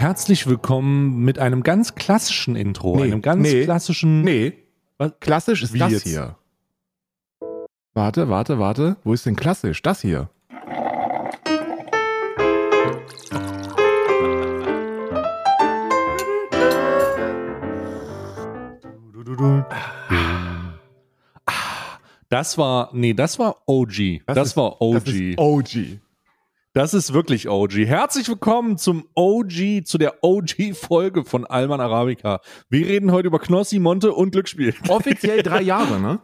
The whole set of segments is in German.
Herzlich willkommen mit einem ganz klassischen Intro, Nee, einem ganz nee, klassischen. Nee, Was? klassisch ist Wie das jetzt? hier. Warte, warte, warte. Wo ist denn klassisch? Das hier. Ah, Das war, nee, das war OG. Das, ist- war OG. Das ist OG. Das ist wirklich OG. Herzlich willkommen zum OG, zu der OG-Folge von Alman Arabica. Wir reden heute über Knossi, Monte und Glücksspiel. Offiziell drei Jahre, ne?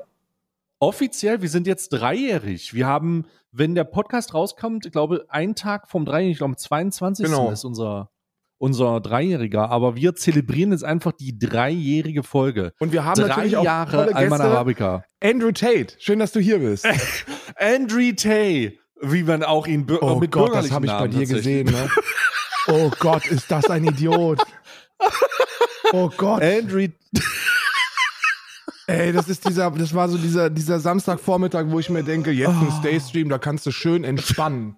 Offiziell, wir sind jetzt dreijährig. Wir haben, wenn der Podcast rauskommt, ich glaube, ein Tag vom Dreijährigen, ich glaube, am 22. Genau. ist unser, unser Dreijähriger. Aber wir zelebrieren jetzt einfach die dreijährige Folge. Und wir haben Drei natürlich auch Jahre Alman. Arabica. Andrew Tate, schön, dass du hier bist. Andrew Tay, wie man auch ihn Oh mit Gott, das habe ich bei dir gesehen, ne? Oh Gott, ist das ein Idiot. Oh Gott. Andrew, Ey, das ist dieser, das war so dieser, dieser Samstagvormittag, wo ich mir denke, jetzt ein Stay-Stream, da kannst du schön entspannen.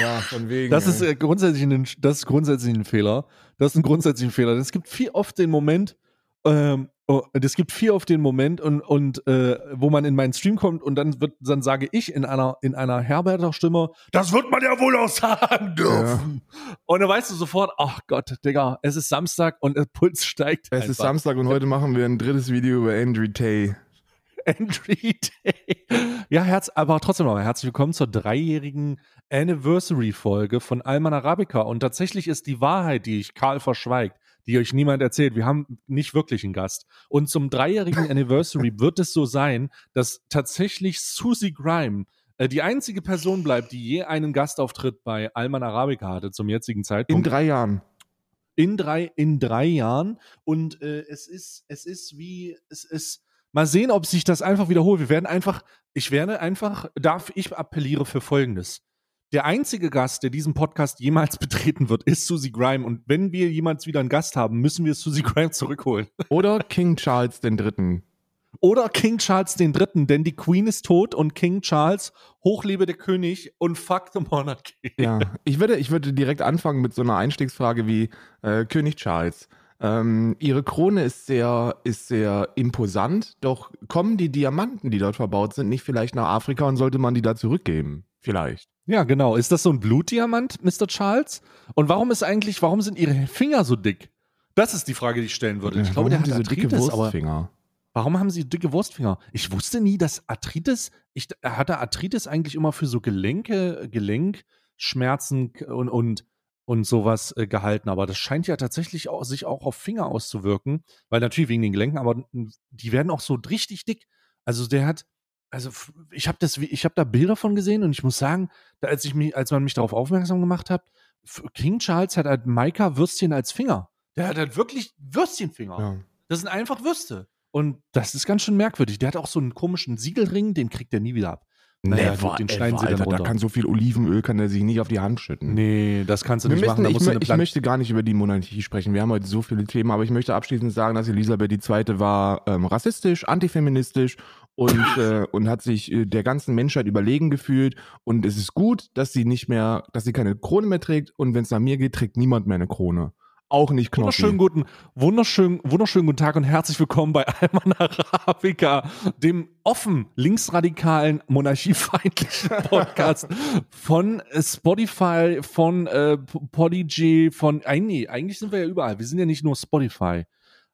Ja, von wegen. das ist äh, grundsätzlich ein, das ist grundsätzlich ein Fehler. Das ist ein grundsätzlicher Fehler. Es gibt viel oft den Moment, ähm, oh, es gibt viel oft den Moment und, und äh, wo man in meinen Stream kommt und dann wird, dann sage ich in einer in einer Herberter Stimme, das wird man ja wohl auch sagen dürfen. Und dann weißt du sofort, ach Gott, Digga, es ist Samstag und der Puls steigt. Es einfach. ist Samstag und heute machen wir ein drittes Video über Andrew Tate. Andrew Day. Ja, Herz, aber trotzdem noch herzlich willkommen zur dreijährigen Anniversary-Folge von Alman Arabica. Und tatsächlich ist die Wahrheit, die ich Karl verschweigt, die euch niemand erzählt. Wir haben nicht wirklich einen Gast. Und zum dreijährigen Anniversary wird es so sein, dass tatsächlich Susie Grime äh, die einzige Person bleibt, die je einen Gastauftritt bei Alman Arabica hatte zum jetzigen In Zeitpunkt drei Jahren. in drei, in drei Jahren. Und äh, es ist, es ist wie, es ist, mal sehen, ob sich das einfach wiederholt. Wir werden einfach, ich werde einfach, darf ich appelliere für Folgendes. Der einzige Gast, der diesen Podcast jemals betreten wird, ist Susie Grime. Und wenn wir jemals wieder einen Gast haben, müssen wir Susie Grime zurückholen. Oder King Charles III. Oder King Charles III., denn die Queen ist tot und King Charles, hochlebe der König und fuck the monarchy. Ja, ich würde, ich würde direkt anfangen mit so einer Einstiegsfrage wie äh, König Charles. Ähm, ihre Krone ist sehr, ist sehr imposant, doch kommen die Diamanten, die dort verbaut sind, nicht vielleicht nach Afrika und sollte man die da zurückgeben? Vielleicht. Ja, genau. Ist das so ein Blutdiamant, Mr. Charles? Und warum ist eigentlich, warum sind ihre Finger so dick? Das ist die Frage, die ich stellen würde. Ich glaube, Warum der haben hat die so dicke Arthritis, aber Wurstfinger. warum haben sie dicke Wurstfinger? Ich wusste nie, dass Arthritis, ich hatte Arthritis eigentlich immer für so Gelenke, Gelenkschmerzen und, und, und sowas äh, gehalten, aber das scheint ja tatsächlich auch, sich auch auf Finger auszuwirken, weil natürlich wegen den Gelenken, aber die werden auch so richtig dick. Also der hat, also ich habe das, ich habe da Bilder von gesehen und ich muss sagen, als ich mich, als man mich darauf aufmerksam gemacht hat, King Charles hat halt Maika Würstchen als Finger. Der hat halt wirklich Würstchenfinger. Ja. Das sind einfach Würste. Und das ist ganz schön merkwürdig. Der hat auch so einen komischen Siegelring, den kriegt er nie wieder ab. Naja, Never den ever, schneiden sie dann Alter, da kann so viel Olivenöl kann er sich nicht auf die Hand schütten. Nee, das kannst du Wir nicht müssen, machen. Da ich, ich möchte gar nicht über die Monarchie sprechen. Wir haben heute so viele Themen, aber ich möchte abschließend sagen, dass Elisabeth II. war ähm, rassistisch, antifeministisch und, äh, und hat sich äh, der ganzen Menschheit überlegen gefühlt. Und es ist gut, dass sie nicht mehr, dass sie keine Krone mehr trägt. Und wenn es nach mir geht, trägt niemand mehr eine Krone. Auch nicht Knossi. Wunderschönen guten, wunderschönen, wunderschönen guten Tag und herzlich willkommen bei Alman Arabica, dem offen linksradikalen, monarchiefeindlichen Podcast von Spotify, von äh, Podigy, von, äh, nee, eigentlich sind wir ja überall. Wir sind ja nicht nur Spotify.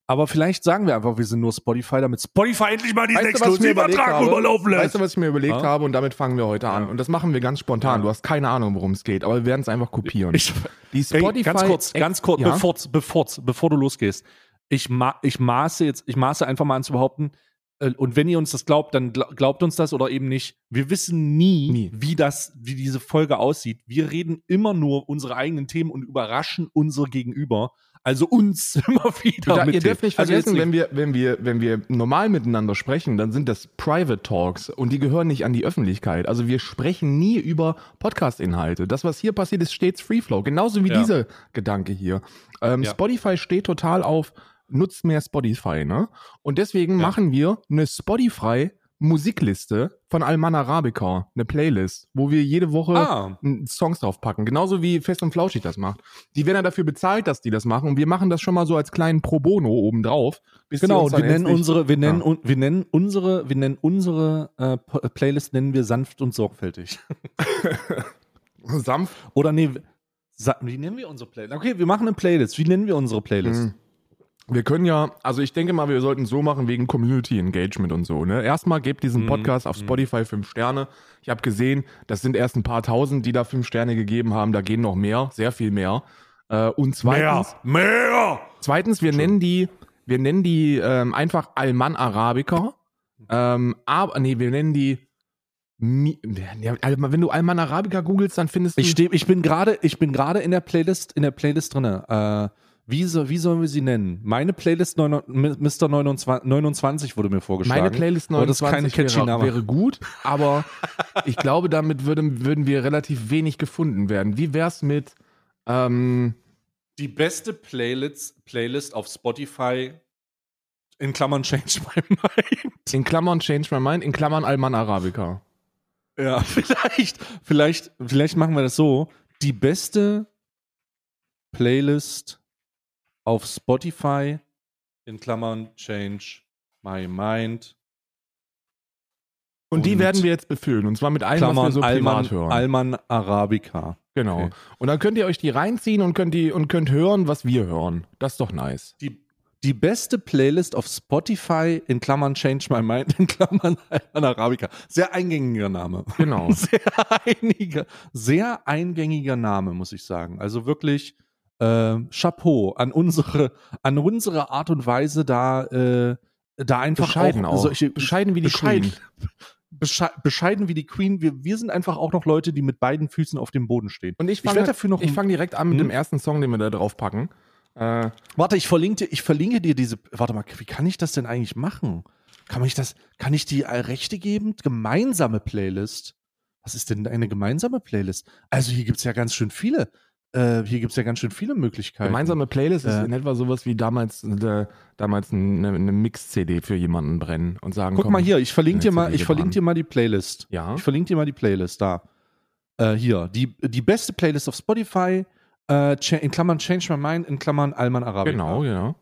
Aber vielleicht sagen wir einfach, wir sind nur Spotify, damit Spotify endlich mal diesen Weißt Exklusivvertrag habe? rüberlaufen lässt. Weißt du, was ich mir überlegt Ja? habe? Und damit fangen wir heute an. Und das machen wir ganz spontan. Du hast keine Ahnung, worum es geht, aber wir werden es einfach kopieren. Ich, die Ey, ganz kurz, ganz kurz, Ja? bevor, bevor, bevor du losgehst. Ich, ma, ich maße jetzt, ich maße einfach mal an zu behaupten, äh, und wenn ihr uns das glaubt, dann gla- glaubt uns das oder eben nicht. Wir wissen nie, Nie. wie das, wie diese Folge aussieht. Wir reden immer nur unsere eigenen Themen und überraschen unsere Gegenüber. Also uns immer wieder. Da, ihr dürft nicht Also vergessen, wenn wir, wenn wir, wenn wir normal miteinander sprechen, dann sind das Private Talks und die gehören nicht an die Öffentlichkeit. Also wir sprechen nie über Podcast-Inhalte. Das, was hier passiert, ist stets Free Flow. Genauso wie Ja. dieser Gedanke hier. Ähm, Ja. Spotify steht total auf, nutzt mehr Spotify, ne? Und deswegen Ja. machen wir eine Spotify Musikliste von Alman Arabica, eine Playlist, wo wir jede Woche Ah, Songs draufpacken. Genauso wie Fest und Flauschig das macht. Die werden ja dafür bezahlt, dass die das machen. Und wir machen das schon mal so als kleinen Pro Bono obendrauf. bis genau. wir nennen unsere, wir nennen, Ja. un, wir nennen unsere, wir nennen unsere äh, Playlist nennen wir sanft und sorgfältig. sanft. Oder nee, wie nennen wir unsere Playlist? Okay, wir machen eine Playlist. Wie nennen wir unsere Playlist? Mhm. Wir können ja, also ich denke mal, wir sollten so machen wegen Community Engagement und so. Ne? Erstmal gebt diesen Mhm. Podcast auf Mhm. Spotify fünf Sterne. Ich habe gesehen, das sind erst ein paar tausend, die da fünf Sterne gegeben haben. Da gehen noch mehr, sehr viel mehr. Äh, und zweitens, mehr. zweitens, wir nennen die, wir nennen die ähm, einfach Alman Arabica. Ähm, aber nee, wir nennen die. Wenn du Alman Arabica googelst, dann findest du. Ich, steh, ich bin gerade, ich bin gerade in der Playlist, in der Playlist drinne. Äh, wie, so, wie sollen wir sie nennen? Meine Playlist neun, Mr. 29, 29 wurde mir vorgeschlagen. Meine Playlist Aber das ist 29 keine catchy wäre, wäre gut, aber ich glaube, damit würden, würden wir relativ wenig gefunden werden. Wie wär's mit ähm, Die beste Playlist, Playlist auf Spotify in Klammern Change My Mind. in Klammern Change My Mind, in Klammern Alman Arabica? Ja, vielleicht, vielleicht, vielleicht machen wir das so. Die beste Playlist auf Spotify in Klammern Change My Mind. Und, die Und werden wir jetzt befüllen, und zwar mit allem, was wir Klammern so privat Alman, hören. Alman Arabica. genau. Okay. Und dann könnt ihr euch die reinziehen und könnt, die, und könnt hören, was wir hören. Das ist doch nice. Die, die beste Playlist auf Spotify in Klammern Change My Mind in Klammern Alman Arabica. Sehr eingängiger Name. Genau. Sehr einiger, sehr eingängiger Name, muss ich sagen. Also wirklich äh, Chapeau an unsere, an unsere Art und Weise, da, äh, da einfach Bescheiden auch. solche Bescheiden wie die bescheiden, Queen. besche bescheiden wie die Queen. Wir, wir sind einfach auch noch Leute, die mit beiden Füßen auf dem Boden stehen. Und ich fange dafür noch ich direkt an mit Hm? dem ersten Song, den wir da drauf packen. Äh, Warte, ich verlinke, dir- ich verlinke dir diese. Warte mal, wie kann ich das denn eigentlich machen? Kann ich das, kann ich die Rechte geben? Gemeinsame Playlist. Was ist denn eine gemeinsame Playlist? Also hier gibt es ja ganz schön viele. Äh, hier gibt es ja ganz schön viele Möglichkeiten. Gemeinsame Playlist ist Äh. in etwa sowas wie damals, äh, damals eine, eine Mix-CD für jemanden brennen und sagen, Guck komm, mal hier, ich verlinke dir jetzt mal, ich verlinke dir mal die Playlist. Ja. Ich verlinke dir mal die Playlist da. Äh, hier, die, die beste Playlist auf Spotify, äh, in Klammern Change My Mind, in Klammern Alman Arabica. Genau, genau.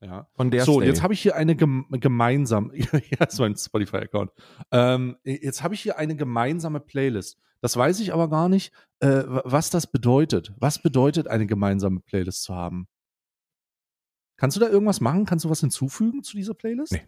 Ja. Von der so, Stay. jetzt habe ich hier eine gem gemeinsam, ja, ist mein Spotify-Account. Ähm, jetzt habe ich hier eine gemeinsame Playlist. Das weiß ich aber gar nicht, äh, wa- was das bedeutet. Was bedeutet eine gemeinsame Playlist zu haben? Kannst du da irgendwas machen? Kannst du was hinzufügen zu dieser Playlist? Nee.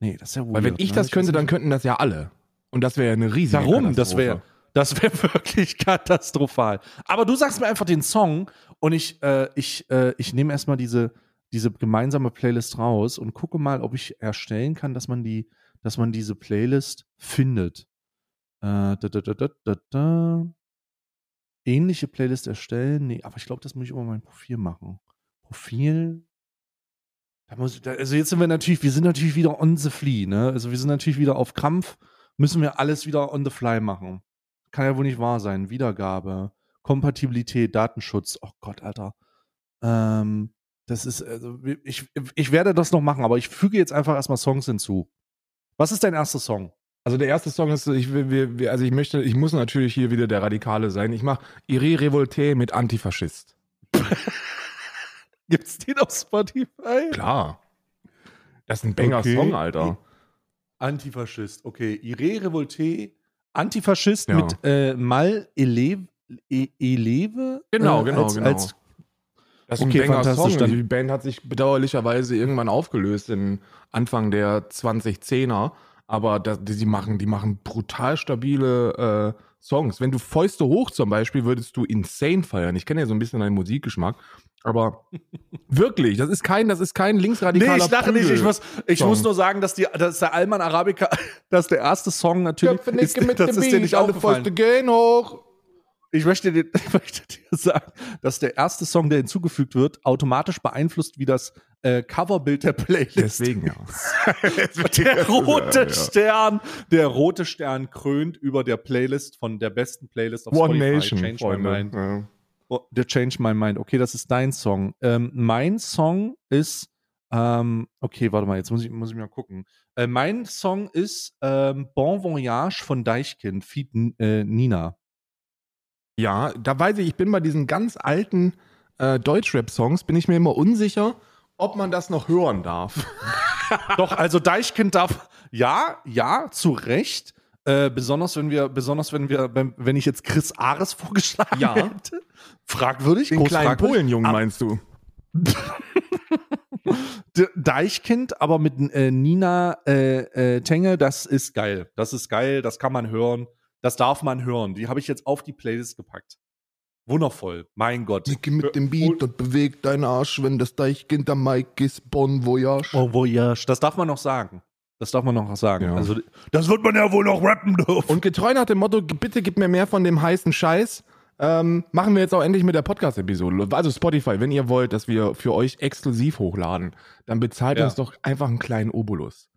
Nee, das ist ja weird. Weil wenn ich ne? das könnte, dann könnten das ja alle. Und das wäre ja eine riesige Warum? Das wäre das wäre wirklich katastrophal. Aber du sagst mir einfach den Song und ich, äh, ich, äh, ich nehme erstmal diese, diese gemeinsame Playlist raus und gucke mal, ob ich erstellen kann, dass man die, dass man diese Playlist findet. Äh, da, da, da, da, da, da. Ähnliche Playlist erstellen? Nee, aber ich glaube, das muss ich über mein Profil machen. Profil. Da muss, da, also jetzt sind wir natürlich, wir sind natürlich wieder on the flee, ne? Also wir sind natürlich wieder auf Krampf, müssen wir alles wieder on the fly machen. Kann ja wohl nicht wahr sein. Wiedergabe, Kompatibilität, Datenschutz. Oh Gott, Alter. Ähm, das ist, also ich, ich werde das noch machen, aber ich füge jetzt einfach erstmal Songs hinzu. Was ist dein erster Song? Also der erste Song ist, ich wir, wir- also ich möchte, ich muss natürlich hier wieder der Radikale sein. Ich mache Iri Revolte mit Antifaschist. Gibt's den auf Spotify? Klar. Das ist ein Banger-Song, Alter. Antifaschist, okay. Iré Revolte, Antifaschist Ja. mit äh, Mal Eleve, E- Eleve? Genau, äh, genau, als, genau. Als, Das ist Okay, ein Banger-Song. die Band hat sich bedauerlicherweise irgendwann aufgelöst in Anfang der 2010er. Aber das, die, machen, die machen brutal stabile äh, Songs. Wenn du Fäuste hoch zum Beispiel, würdest du insane feiern. Ich kenne ja so ein bisschen deinen Musikgeschmack. Aber wirklich, das ist kein, das ist kein linksradikaler nee, ich lache nicht. Ich muss, ich Song. muss nur sagen, dass, die, dass der Alman Arabica, dass der erste Song natürlich. Köpfe nicken mit das dem ist dir nicht alle. Fäuste gehen hoch. Ich möchte, dir, ich möchte dir sagen, dass der erste Song, der hinzugefügt wird, automatisch beeinflusst, wie das äh, Coverbild der Playlist Deswegen ja. Der rote Ja. Stern, der rote Stern krönt über der Playlist von der besten Playlist auf One Spotify. Nation, Change My. Mind. Ja. Oh, der Change My Mind. Okay, das ist dein Song. Ähm, mein Song ist Ähm, okay, warte mal, jetzt muss ich, muss ich mal gucken. Äh, mein Song ist ähm, Bon Voyage von Deichkind, Feed äh, Nina. Ja, da weiß ich, ich bin bei diesen ganz alten äh, Deutschrap-Songs, bin ich mir immer unsicher, ob man das noch hören darf. Doch, also Deichkind darf, ja, ja, zu Recht. Äh, besonders wenn wir, besonders wenn wir, wenn ich jetzt Chris Ares vorgeschlagen Ja. hätte. Fragwürdig, Den kleinen fragwürdig. Polenjungen meinst du? Deichkind, aber mit äh, Nina äh, äh, Tenge, das ist geil. Das ist geil, das kann man hören. Das darf man hören. Die habe ich jetzt auf die Playlist gepackt. Wundervoll, mein Gott. Nicke mit dem Beat und beweg deinen Arsch, wenn das Deichkind am Mike ist, Bon Voyage. Oh, Voyage. Das darf man noch sagen. Das darf man noch sagen. Ja. Also, das wird man ja wohl noch rappen dürfen. Und getreu nach dem Motto, bitte gib mir mehr von dem heißen Scheiß, ähm, machen wir jetzt auch endlich mit der Podcast-Episode. Also Spotify, wenn ihr wollt, dass wir für euch exklusiv hochladen, dann bezahlt Ja. uns doch einfach einen kleinen Obolus.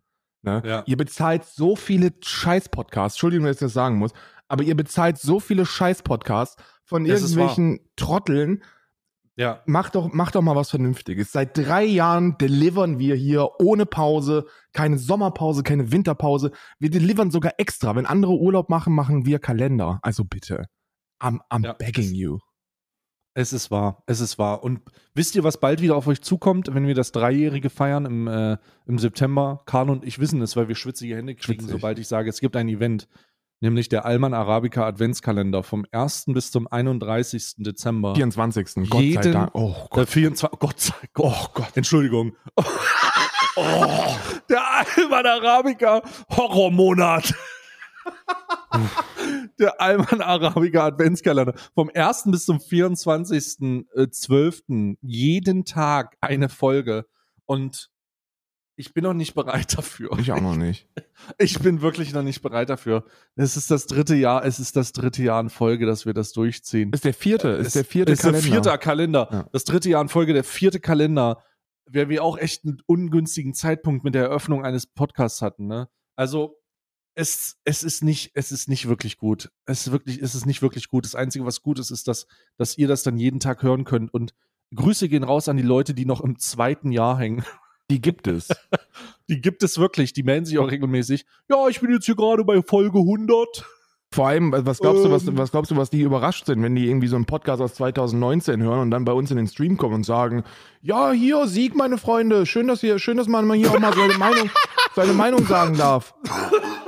Ne? Ja. Ihr bezahlt so viele Scheiß-Podcasts, Entschuldigung, dass ich das sagen muss, aber ihr bezahlt so viele Scheiß-Podcasts von irgendwelchen Trotteln. Ja. Macht doch, macht doch mal was Vernünftiges. Seit drei Jahren delivern wir hier ohne Pause, keine Sommerpause, keine Winterpause. Wir delivern sogar extra. Wenn andere Urlaub machen, machen wir Kalender. Also bitte. I'm, I'm Ja. begging you. Es ist wahr, es ist wahr. Und wisst ihr, was bald wieder auf euch zukommt, wenn wir das Dreijährige feiern im, äh, im September? Karl und ich wissen es, weil wir schwitzige Hände kriegen, Schwitzig. sobald ich sage, es gibt ein Event, nämlich der Alman Arabica Adventskalender vom 1. bis zum 31. Dezember. 24. Gott sei Jeden- Dank. Oh Der Gott. 24, Gott sei Gott. Oh Gott, Entschuldigung. Oh, der Alman Arabica Horrormonat. der Alman Arabica Adventskalender. Vom 1. bis zum 24.12. jeden Tag eine Folge. Und ich bin noch nicht bereit dafür. Ich auch noch nicht. Ich bin wirklich noch nicht bereit dafür. Es ist das dritte Jahr, es ist das dritte Jahr in Folge, dass wir das durchziehen. Ist der vierte, ist Es- der vierte ist Kalender. der vierte Kalender. Ja. Das dritte Jahr in Folge, der vierte Kalender, wer wir auch echt einen ungünstigen Zeitpunkt mit der Eröffnung eines Podcasts hatten. Ne? Also es, es ist nicht, es ist nicht wirklich gut. Es ist wirklich, es ist nicht wirklich gut. Das Einzige, was gut ist, ist, dass, dass ihr das dann jeden Tag hören könnt. Und Grüße gehen raus an die Leute, die noch im zweiten Jahr hängen. Die gibt es. Die gibt es wirklich. Die melden sich auch regelmäßig. Ja, ich bin jetzt hier gerade bei Folge 100. Vor allem, was glaubst du, was, Ähm. was glaubst du, was die überrascht sind, wenn die irgendwie so einen Podcast aus 2019 hören und dann bei uns in den Stream kommen und sagen, ja, hier, Sieg, meine Freunde, schön, dass ihr, schön, dass man hier auch mal seine Meinung, seine Meinung sagen darf.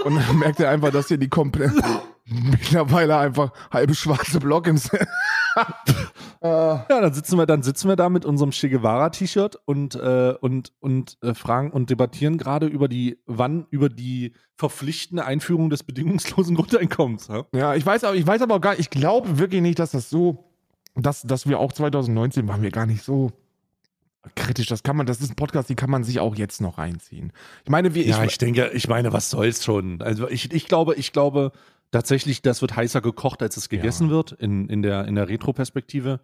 Und dann merkt er einfach, dass hier die komplett mittlerweile einfach halbe schwarze Block im Ja, dann sitzen wir, dann sitzen wir da mit unserem Che Guevara-T-Shirt und, äh, und, und äh, fragen und debattieren gerade über die, wann, über die verpflichtende Einführung des bedingungslosen Grundeinkommens. Ja? Ja, ich weiß, aber ich weiß aber auch gar ich glaube wirklich nicht, dass das so, dass, dass wir auch 2019 waren wir gar nicht so kritisch. Das kann man, das ist ein Podcast, die kann man sich auch jetzt noch reinziehen. Ich meine, wir, Ja, ich denke, ich meine, was soll's schon? Also ich, ich glaube, ich glaube tatsächlich, das wird heißer gekocht, als es gegessen wird in, in der, in der Retro-Perspektive.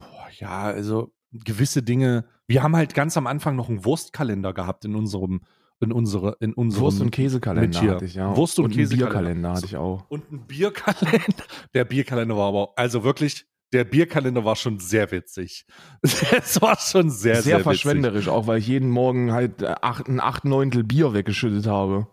Boah, ja, also gewisse Dinge. Wir haben halt ganz am Anfang noch einen Wurstkalender gehabt in unserem, in unsere, in unserem Wurst- und Käsekalender hatte ich, ja. Wurst- und einen Käsekalender. Bierkalender hatte ich auch. und ein Bierkalender. Der Bierkalender war aber, also wirklich, der Bierkalender war schon sehr witzig. Es war schon sehr, Sehr, sehr, witzig. verschwenderisch, auch weil ich jeden Morgen halt äh, acht, ein acht Neuntel Bier weggeschüttet habe.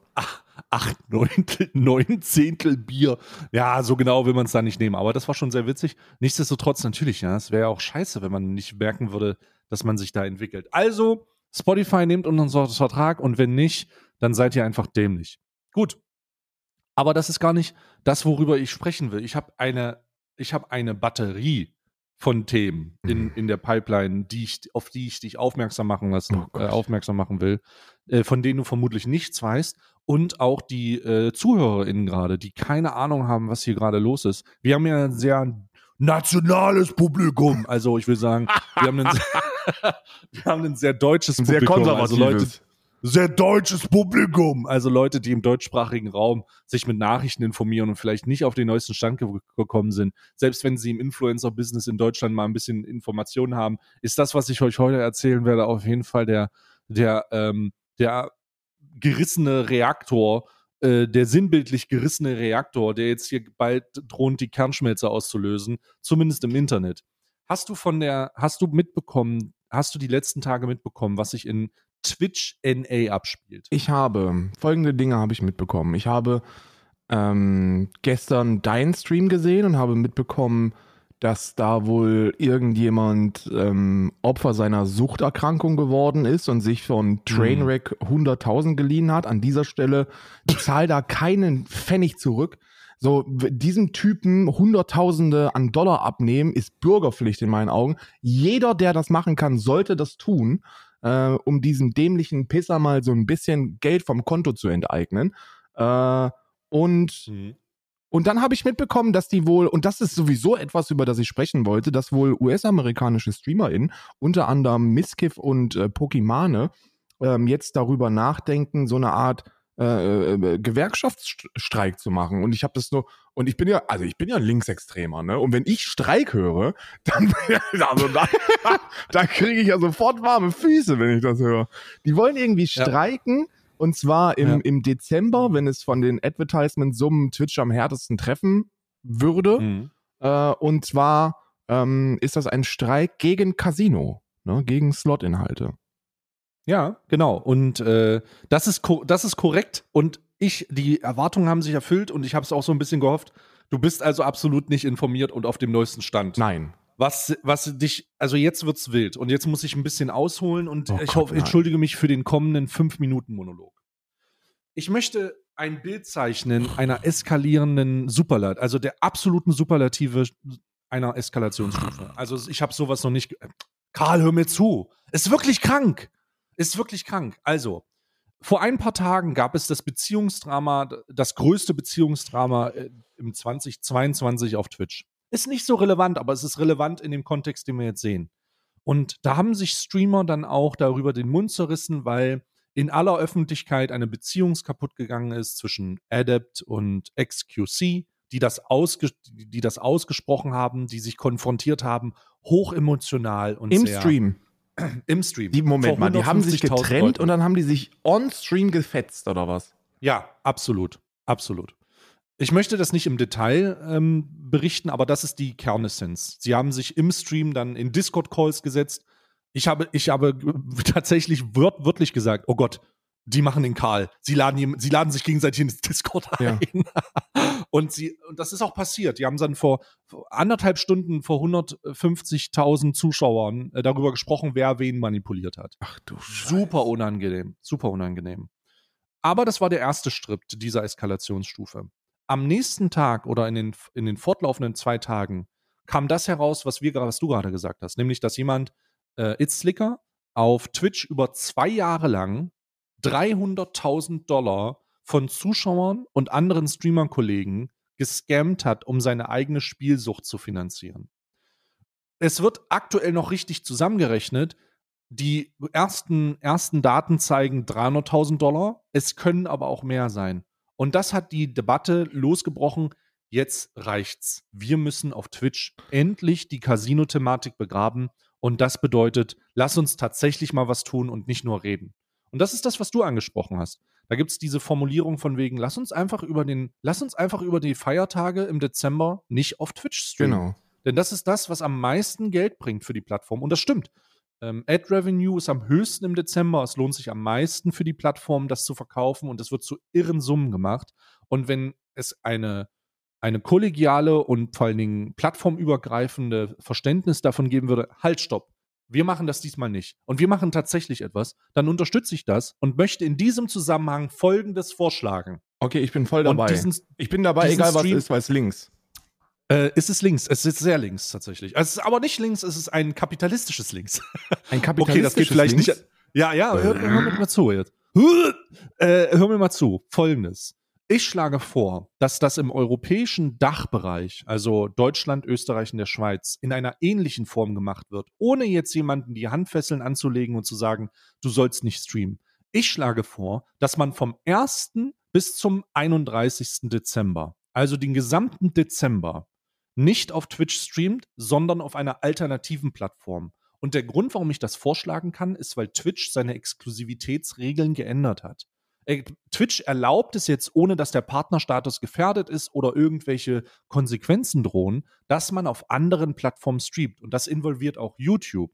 Acht Neuntel, neun Zehntel Bier. Ja, so genau will man es da nicht nehmen. Aber das war schon sehr witzig. Nichtsdestotrotz natürlich, ja, es wäre ja auch scheiße, wenn man nicht merken würde, dass man sich da entwickelt. Also, Spotify nimmt unseren Vertrag und wenn nicht, dann seid ihr einfach dämlich. Gut. Aber das ist gar nicht das, worüber ich sprechen will. Ich habe eine, ich habe eine Batterie von Themen in, in der Pipeline, die ich, auf die ich dich aufmerksam machen lassen, Oh äh, aufmerksam machen will, äh, von denen du vermutlich nichts weißt und auch die äh, ZuhörerInnen gerade, die keine Ahnung haben, was hier gerade los ist. Wir haben ja ein sehr nationales Publikum. Also ich will sagen, wir haben ein, sehr- wir haben ein sehr deutsches Ein sehr Publikum. Also Leute, konservatives. sehr deutsches Publikum. Also Leute, die im deutschsprachigen Raum sich mit Nachrichten informieren und vielleicht nicht auf den neuesten Stand ge gekommen sind. Selbst wenn sie im Influencer-Business in Deutschland mal ein bisschen Informationen haben, ist das, was ich euch heute erzählen werde, auf jeden Fall der, der, ähm, der gerissene Reaktor, äh, der sinnbildlich gerissene Reaktor, der jetzt hier bald droht, die Kernschmelze auszulösen, zumindest im Internet. Hast du von der, hast du mitbekommen, hast du die letzten Tage mitbekommen, was sich in Twitch NA abspielt? Ich habe folgende Dinge habe ich mitbekommen. Ich habe ähm, gestern deinen Stream gesehen und habe mitbekommen, dass da wohl irgendjemand ähm, Opfer seiner Suchterkrankung geworden ist und sich von Trainwreck 100.000 geliehen hat. An dieser Stelle zahl da keinen Pfennig zurück. So, diesem Typen Hunderttausende an Dollar abnehmen, ist Bürgerpflicht in meinen Augen. Jeder, der das machen kann, sollte das tun, äh, um diesem dämlichen Pisser mal so ein bisschen Geld vom Konto zu enteignen. Äh, und mhm. Und dann habe ich mitbekommen, dass die wohl, und das ist sowieso etwas, über das ich sprechen wollte, dass wohl US-amerikanische StreamerInnen, unter anderem Miskiff und äh, Pokimane, ähm, jetzt darüber nachdenken, so eine Art äh, äh, Gewerkschaftsstreik zu machen. Und ich habe das nur, und ich bin ja, also ich bin ja Linksextremer, ne? Und wenn ich Streik höre, dann, also da, da kriege ich ja sofort warme Füße, wenn ich das höre. Die wollen irgendwie streiken. Ja und zwar im, ja. im Dezember, wenn es von den Advertisement-Summen Twitch am härtesten treffen würde. Mhm. Äh, und zwar ähm, ist das ein Streik gegen Casino, ne, gegen Slot-Inhalte. Ja, genau. Und äh, das, ist das ist korrekt. Und ich, die Erwartungen haben sich erfüllt und ich habe es auch so ein bisschen gehofft. Du bist also absolut nicht informiert und auf dem neuesten Stand. Nein. Was, was dich, also jetzt wird's wild und jetzt muss ich ein bisschen ausholen und oh ich Gott, hoffe, entschuldige mich für den kommenden 5-Minuten-Monolog. Ich möchte ein Bild zeichnen einer eskalierenden Superlat, also der absoluten Superlative einer Eskalationsstufe. Also ich habe sowas noch nicht. Karl, hör mir zu. Ist wirklich krank. Ist wirklich krank. Also, vor ein paar Tagen gab es das Beziehungsdrama, das größte Beziehungsdrama äh, im 2022 auf Twitch. Ist nicht so relevant, aber es ist relevant in dem Kontext, den wir jetzt sehen. Und da haben sich Streamer dann auch darüber den Mund zerrissen, weil in aller Öffentlichkeit eine Beziehung kaputt gegangen ist zwischen Adept und XQC, die das, ausge die das ausgesprochen haben, die sich konfrontiert haben, hochemotional und Im sehr, Stream. Im Stream. Die Moment mal, die haben sich getrennt Leute. und dann haben die sich on Stream gefetzt oder was? Ja, absolut, absolut. Ich möchte das nicht im Detail ähm, berichten, aber das ist die Kernessenz. Sie haben sich im Stream dann in Discord-Calls gesetzt. Ich habe, ich habe tatsächlich wört, wörtlich gesagt, oh Gott, die machen den Karl. Sie laden, sie laden sich gegenseitig ins Discord ein. Ja. Und, sie, und das ist auch passiert. Die haben dann vor, vor anderthalb Stunden vor 150.000 Zuschauern äh, darüber gesprochen, wer wen manipuliert hat. Ach du Scheiße. Super unangenehm. Super unangenehm. Aber das war der erste Schritt dieser Eskalationsstufe am nächsten Tag oder in den, in den fortlaufenden zwei Tagen kam das heraus, was, wir, was du gerade gesagt hast, nämlich, dass jemand, äh, It's Slicker, auf Twitch über zwei Jahre lang 300.000 Dollar von Zuschauern und anderen Streamer-Kollegen gescammt hat, um seine eigene Spielsucht zu finanzieren. Es wird aktuell noch richtig zusammengerechnet. Die ersten, ersten Daten zeigen 300.000 Dollar. Es können aber auch mehr sein. Und das hat die Debatte losgebrochen. Jetzt reicht's. Wir müssen auf Twitch endlich die Casino-Thematik begraben. Und das bedeutet, lass uns tatsächlich mal was tun und nicht nur reden. Und das ist das, was du angesprochen hast. Da gibt es diese Formulierung von wegen, lass uns einfach über den, lass uns einfach über die Feiertage im Dezember nicht auf Twitch streamen. Genau. Denn das ist das, was am meisten Geld bringt für die Plattform. Und das stimmt. Ähm, Ad Revenue ist am höchsten im Dezember. Es lohnt sich am meisten für die Plattform, das zu verkaufen und es wird zu irren Summen gemacht. Und wenn es eine, eine kollegiale und vor allen Dingen plattformübergreifende Verständnis davon geben würde, halt, stopp. Wir machen das diesmal nicht. Und wir machen tatsächlich etwas. Dann unterstütze ich das und möchte in diesem Zusammenhang Folgendes vorschlagen. Okay, ich bin voll dabei. Diesen, ich bin dabei, egal was ist, weil es links. Äh, ist es links? Es ist sehr links tatsächlich. Es ist aber nicht links, es ist ein kapitalistisches Links. Ein kapitalistisches Okay, das geht vielleicht links? nicht. Ja, ja, hör, hör mir mal zu jetzt. Äh, hör mir mal zu. Folgendes. Ich schlage vor, dass das im europäischen Dachbereich, also Deutschland, Österreich und der Schweiz, in einer ähnlichen Form gemacht wird, ohne jetzt jemanden die Handfesseln anzulegen und zu sagen, du sollst nicht streamen. Ich schlage vor, dass man vom 1. bis zum 31. Dezember, also den gesamten Dezember, nicht auf Twitch streamt, sondern auf einer alternativen Plattform. Und der Grund, warum ich das vorschlagen kann, ist, weil Twitch seine Exklusivitätsregeln geändert hat. Äh, Twitch erlaubt es jetzt, ohne dass der Partnerstatus gefährdet ist oder irgendwelche Konsequenzen drohen, dass man auf anderen Plattformen streamt. Und das involviert auch YouTube.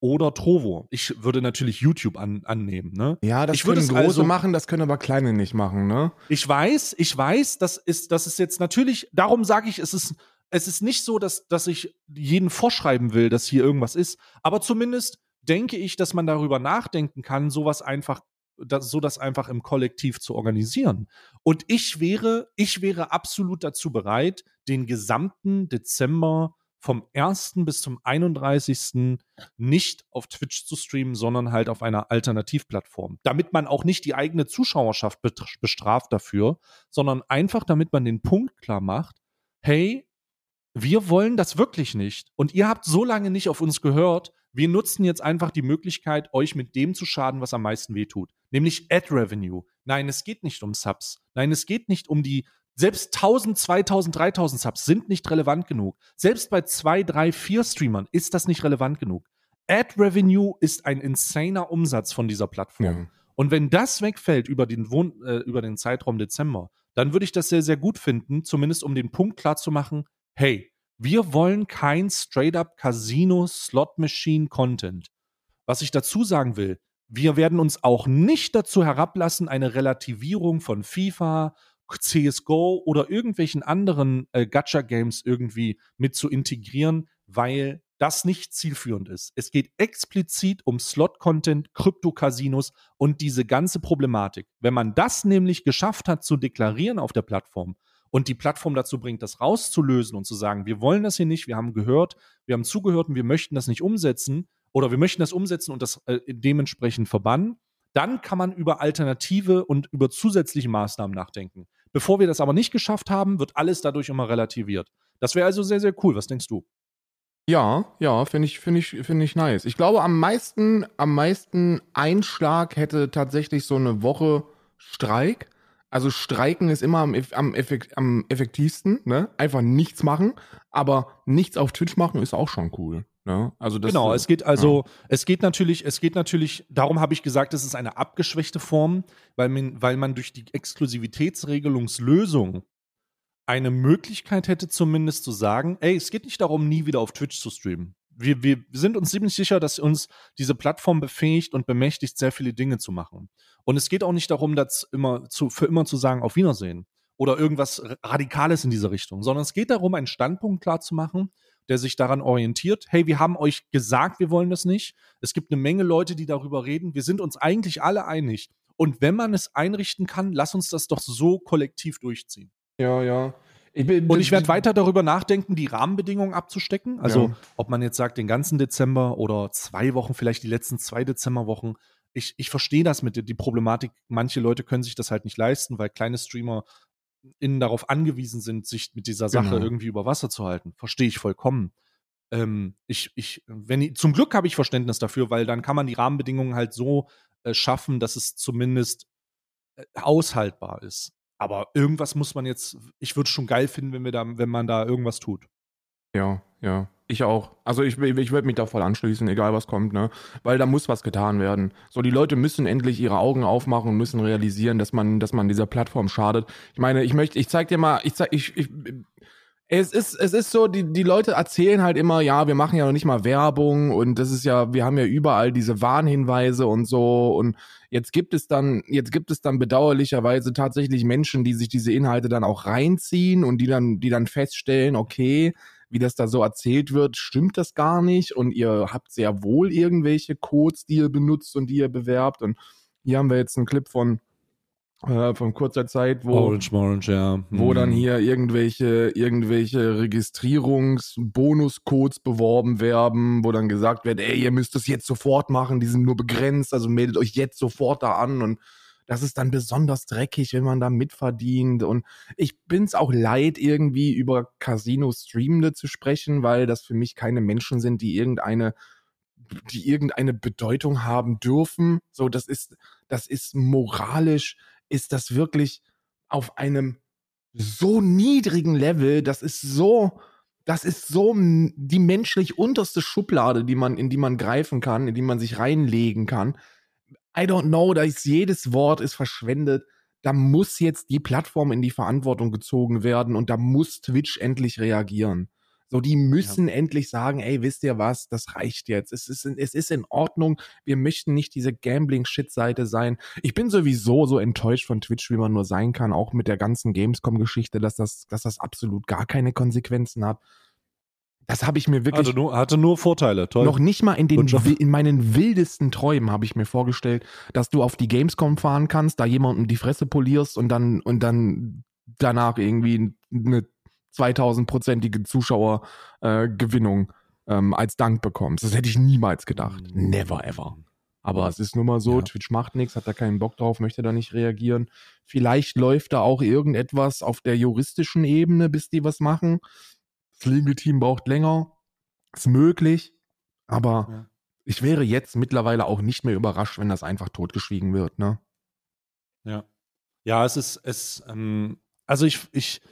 oder Trovo. Ich würde natürlich YouTube an, annehmen. Ne? Ja, das ich würde können es große also- machen, das können aber kleine nicht machen, ne? Ich weiß, ich weiß, das ist, das ist jetzt natürlich, darum sage ich, es ist, es ist nicht so, dass, dass ich jeden vorschreiben will, dass hier irgendwas ist, aber zumindest denke ich, dass man darüber nachdenken kann, sowas einfach, das, so das einfach im Kollektiv zu organisieren. Und ich wäre, ich wäre absolut dazu bereit, den gesamten Dezember vom 1. bis zum 31. nicht auf Twitch zu streamen, sondern halt auf einer Alternativplattform. Damit man auch nicht die eigene Zuschauerschaft bestraft dafür, sondern einfach damit man den Punkt klar macht, hey, wir wollen das wirklich nicht. Und ihr habt so lange nicht auf uns gehört. Wir nutzen jetzt einfach die Möglichkeit, euch mit dem zu schaden, was am meisten wehtut. Nämlich Ad Revenue. Nein, es geht nicht um Subs. Nein, es geht nicht um die, selbst 1000, 2000, 3000 Subs sind nicht relevant genug. Selbst bei 2, 3, 4 Streamern ist das nicht relevant genug. Ad Revenue ist ein insaner Umsatz von dieser Plattform. Und wenn das wegfällt über den, Wohn äh, über den Zeitraum Dezember, dann würde ich das sehr, sehr gut finden, zumindest um den Punkt klar zu machen, hey, wir wollen kein straight-up Casino-Slot-Machine-Content. Was ich dazu sagen will, wir werden uns auch nicht dazu herablassen, eine Relativierung von FIFA, CSGO oder irgendwelchen anderen äh, Gacha-Games irgendwie mit zu integrieren, weil das nicht zielführend ist. Es geht explizit um Slot-Content, Krypto-Casinos und diese ganze Problematik. Wenn man das nämlich geschafft hat zu deklarieren auf der Plattform und die Plattform dazu bringt, das rauszulösen und zu sagen, wir wollen das hier nicht, wir haben gehört, wir haben zugehört und wir möchten das nicht umsetzen oder wir möchten das umsetzen und das äh, dementsprechend verbannen, dann kann man über Alternative und über zusätzliche Maßnahmen nachdenken. Bevor wir das aber nicht geschafft haben, wird alles dadurch immer relativiert. Das wäre also sehr, sehr cool. Was denkst du? Ja, ja, finde ich, finde ich, finde ich nice. Ich glaube, am meisten, am meisten Einschlag hätte tatsächlich so eine Woche Streik. Also Streiken ist immer am, am, effekt, am effektivsten, ne? Einfach nichts machen, aber nichts auf Twitch machen ist auch schon cool. Ne? Also das, genau, es geht also, es geht natürlich, es geht natürlich, darum habe ich gesagt, es ist eine abgeschwächte Form, weil man, weil man durch die Exklusivitätsregelungslösung eine Möglichkeit hätte, zumindest zu sagen, ey, es geht nicht darum, nie wieder auf Twitch zu streamen. Wir, wir sind uns ziemlich sicher, dass uns diese Plattform befähigt und bemächtigt, sehr viele Dinge zu machen. Und es geht auch nicht darum, das immer zu, für immer zu sagen, auf Wiedersehen oder irgendwas Radikales in dieser Richtung, sondern es geht darum, einen Standpunkt klar zu machen, der sich daran orientiert, hey, wir haben euch gesagt, wir wollen das nicht. Es gibt eine Menge Leute, die darüber reden. Wir sind uns eigentlich alle einig. Und wenn man es einrichten kann, lass uns das doch so kollektiv durchziehen. Ja, ja. Ich bin, Und ich werde weiter darüber nachdenken, die Rahmenbedingungen abzustecken. Also, Ja. ob man jetzt sagt, den ganzen Dezember oder zwei Wochen, vielleicht die letzten zwei Dezemberwochen. Ich, ich verstehe das mit der die Problematik. Manche Leute können sich das halt nicht leisten, weil kleine Streamer innen darauf angewiesen sind, sich mit dieser Sache Genau. irgendwie über Wasser zu halten. Verstehe ich vollkommen. Ähm, ich, ich, wenn ich, zum Glück habe ich Verständnis dafür, weil dann kann man die Rahmenbedingungen halt so äh, schaffen, dass es zumindest äh, aushaltbar ist. Aber irgendwas muss man jetzt, ich würde es schon geil finden, wenn wir da, wenn man da irgendwas tut. Ja, ja. Ich auch. Also ich, ich würde mich da voll anschließen, egal was kommt, ne? Weil da muss was getan werden. So, die Leute müssen endlich ihre Augen aufmachen und müssen realisieren, dass man, dass man dieser Plattform schadet. Ich meine, ich möchte, ich zeig dir mal, ich zeig, ich, ich es ist, es ist so, die, die Leute erzählen halt immer, ja, wir machen ja noch nicht mal Werbung und das ist ja, wir haben ja überall diese Warnhinweise und so und jetzt gibt es dann, jetzt gibt es dann bedauerlicherweise tatsächlich Menschen, die sich diese Inhalte dann auch reinziehen und die dann, die dann feststellen, okay, wie das da so erzählt wird, stimmt das gar nicht und ihr habt sehr wohl irgendwelche Codes, die ihr benutzt und die ihr bewerbt und hier haben wir jetzt einen Clip von, äh, von kurzer Zeit, wo Orange, Orange, ja. wo dann Hm. hier irgendwelche, irgendwelche Registrierungsbonuscodes beworben werden, wo dann gesagt wird, ey, ihr müsst das jetzt sofort machen, die sind nur begrenzt, also meldet euch jetzt sofort da an und das ist dann besonders dreckig, wenn man da mitverdient und ich bin's auch leid, irgendwie über Casino-Streamende zu sprechen, weil das für mich keine Menschen sind, die irgendeine die irgendeine Bedeutung haben dürfen. So, das ist, das ist moralisch, ist das wirklich auf einem so niedrigen Level, das ist so, das ist so die menschlich unterste Schublade, die man, in die man greifen kann, in die man sich reinlegen kann. I don't know, da ist jedes Wort ist verschwendet. Da muss jetzt die Plattform in die Verantwortung gezogen werden und da muss Twitch endlich reagieren. So, die müssen ja. endlich sagen, ey, wisst ihr was, das reicht jetzt. Es ist, in, es ist in Ordnung. Wir möchten nicht diese Gambling-Shit-Seite sein. Ich bin sowieso so enttäuscht von Twitch, wie man nur sein kann, auch mit der ganzen Gamescom-Geschichte, dass das, dass das absolut gar keine Konsequenzen hat. Das habe ich mir wirklich. Hatte nur, hatte nur Vorteile, toll. Noch nicht mal in, den, in meinen wildesten Träumen habe ich mir vorgestellt, dass du auf die Gamescom fahren kannst, da jemandem die Fresse polierst und dann, und dann danach irgendwie eine 2000-prozentige Zuschauergewinnung äh, ähm, als Dank bekommst. Das hätte ich niemals gedacht. Mhm. Never ever. Aber es ist nun mal so, ja. Twitch macht nichts, hat da keinen Bock drauf, möchte da nicht reagieren. Vielleicht läuft da auch irgendetwas auf der juristischen Ebene, bis die was machen. Das Legal-Team braucht länger. Ist möglich. Aber ja. ich wäre jetzt mittlerweile auch nicht mehr überrascht, wenn das einfach totgeschwiegen wird, ne? Ja. Ja, es ist, es, ähm, also ich, ich,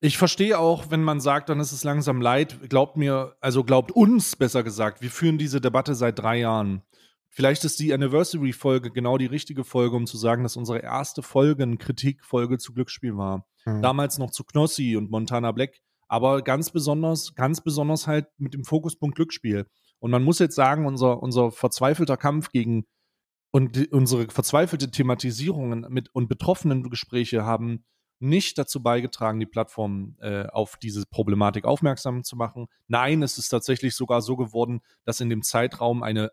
ich verstehe auch, wenn man sagt, dann ist es langsam leid. Glaubt mir, also glaubt uns besser gesagt, wir führen diese Debatte seit drei Jahren. Vielleicht ist die Anniversary-Folge genau die richtige Folge, um zu sagen, dass unsere erste Folge eine Kritikfolge zu Glücksspiel war. Mhm. Damals noch zu Knossi und Montana Black, aber ganz besonders, ganz besonders halt mit dem Fokuspunkt Glücksspiel. Und man muss jetzt sagen, unser, unser verzweifelter Kampf gegen und die, unsere verzweifelte Thematisierungen mit und betroffenen Gespräche haben nicht dazu beigetragen, die Plattform äh, auf diese Problematik aufmerksam zu machen. Nein, es ist tatsächlich sogar so geworden, dass in dem Zeitraum eine,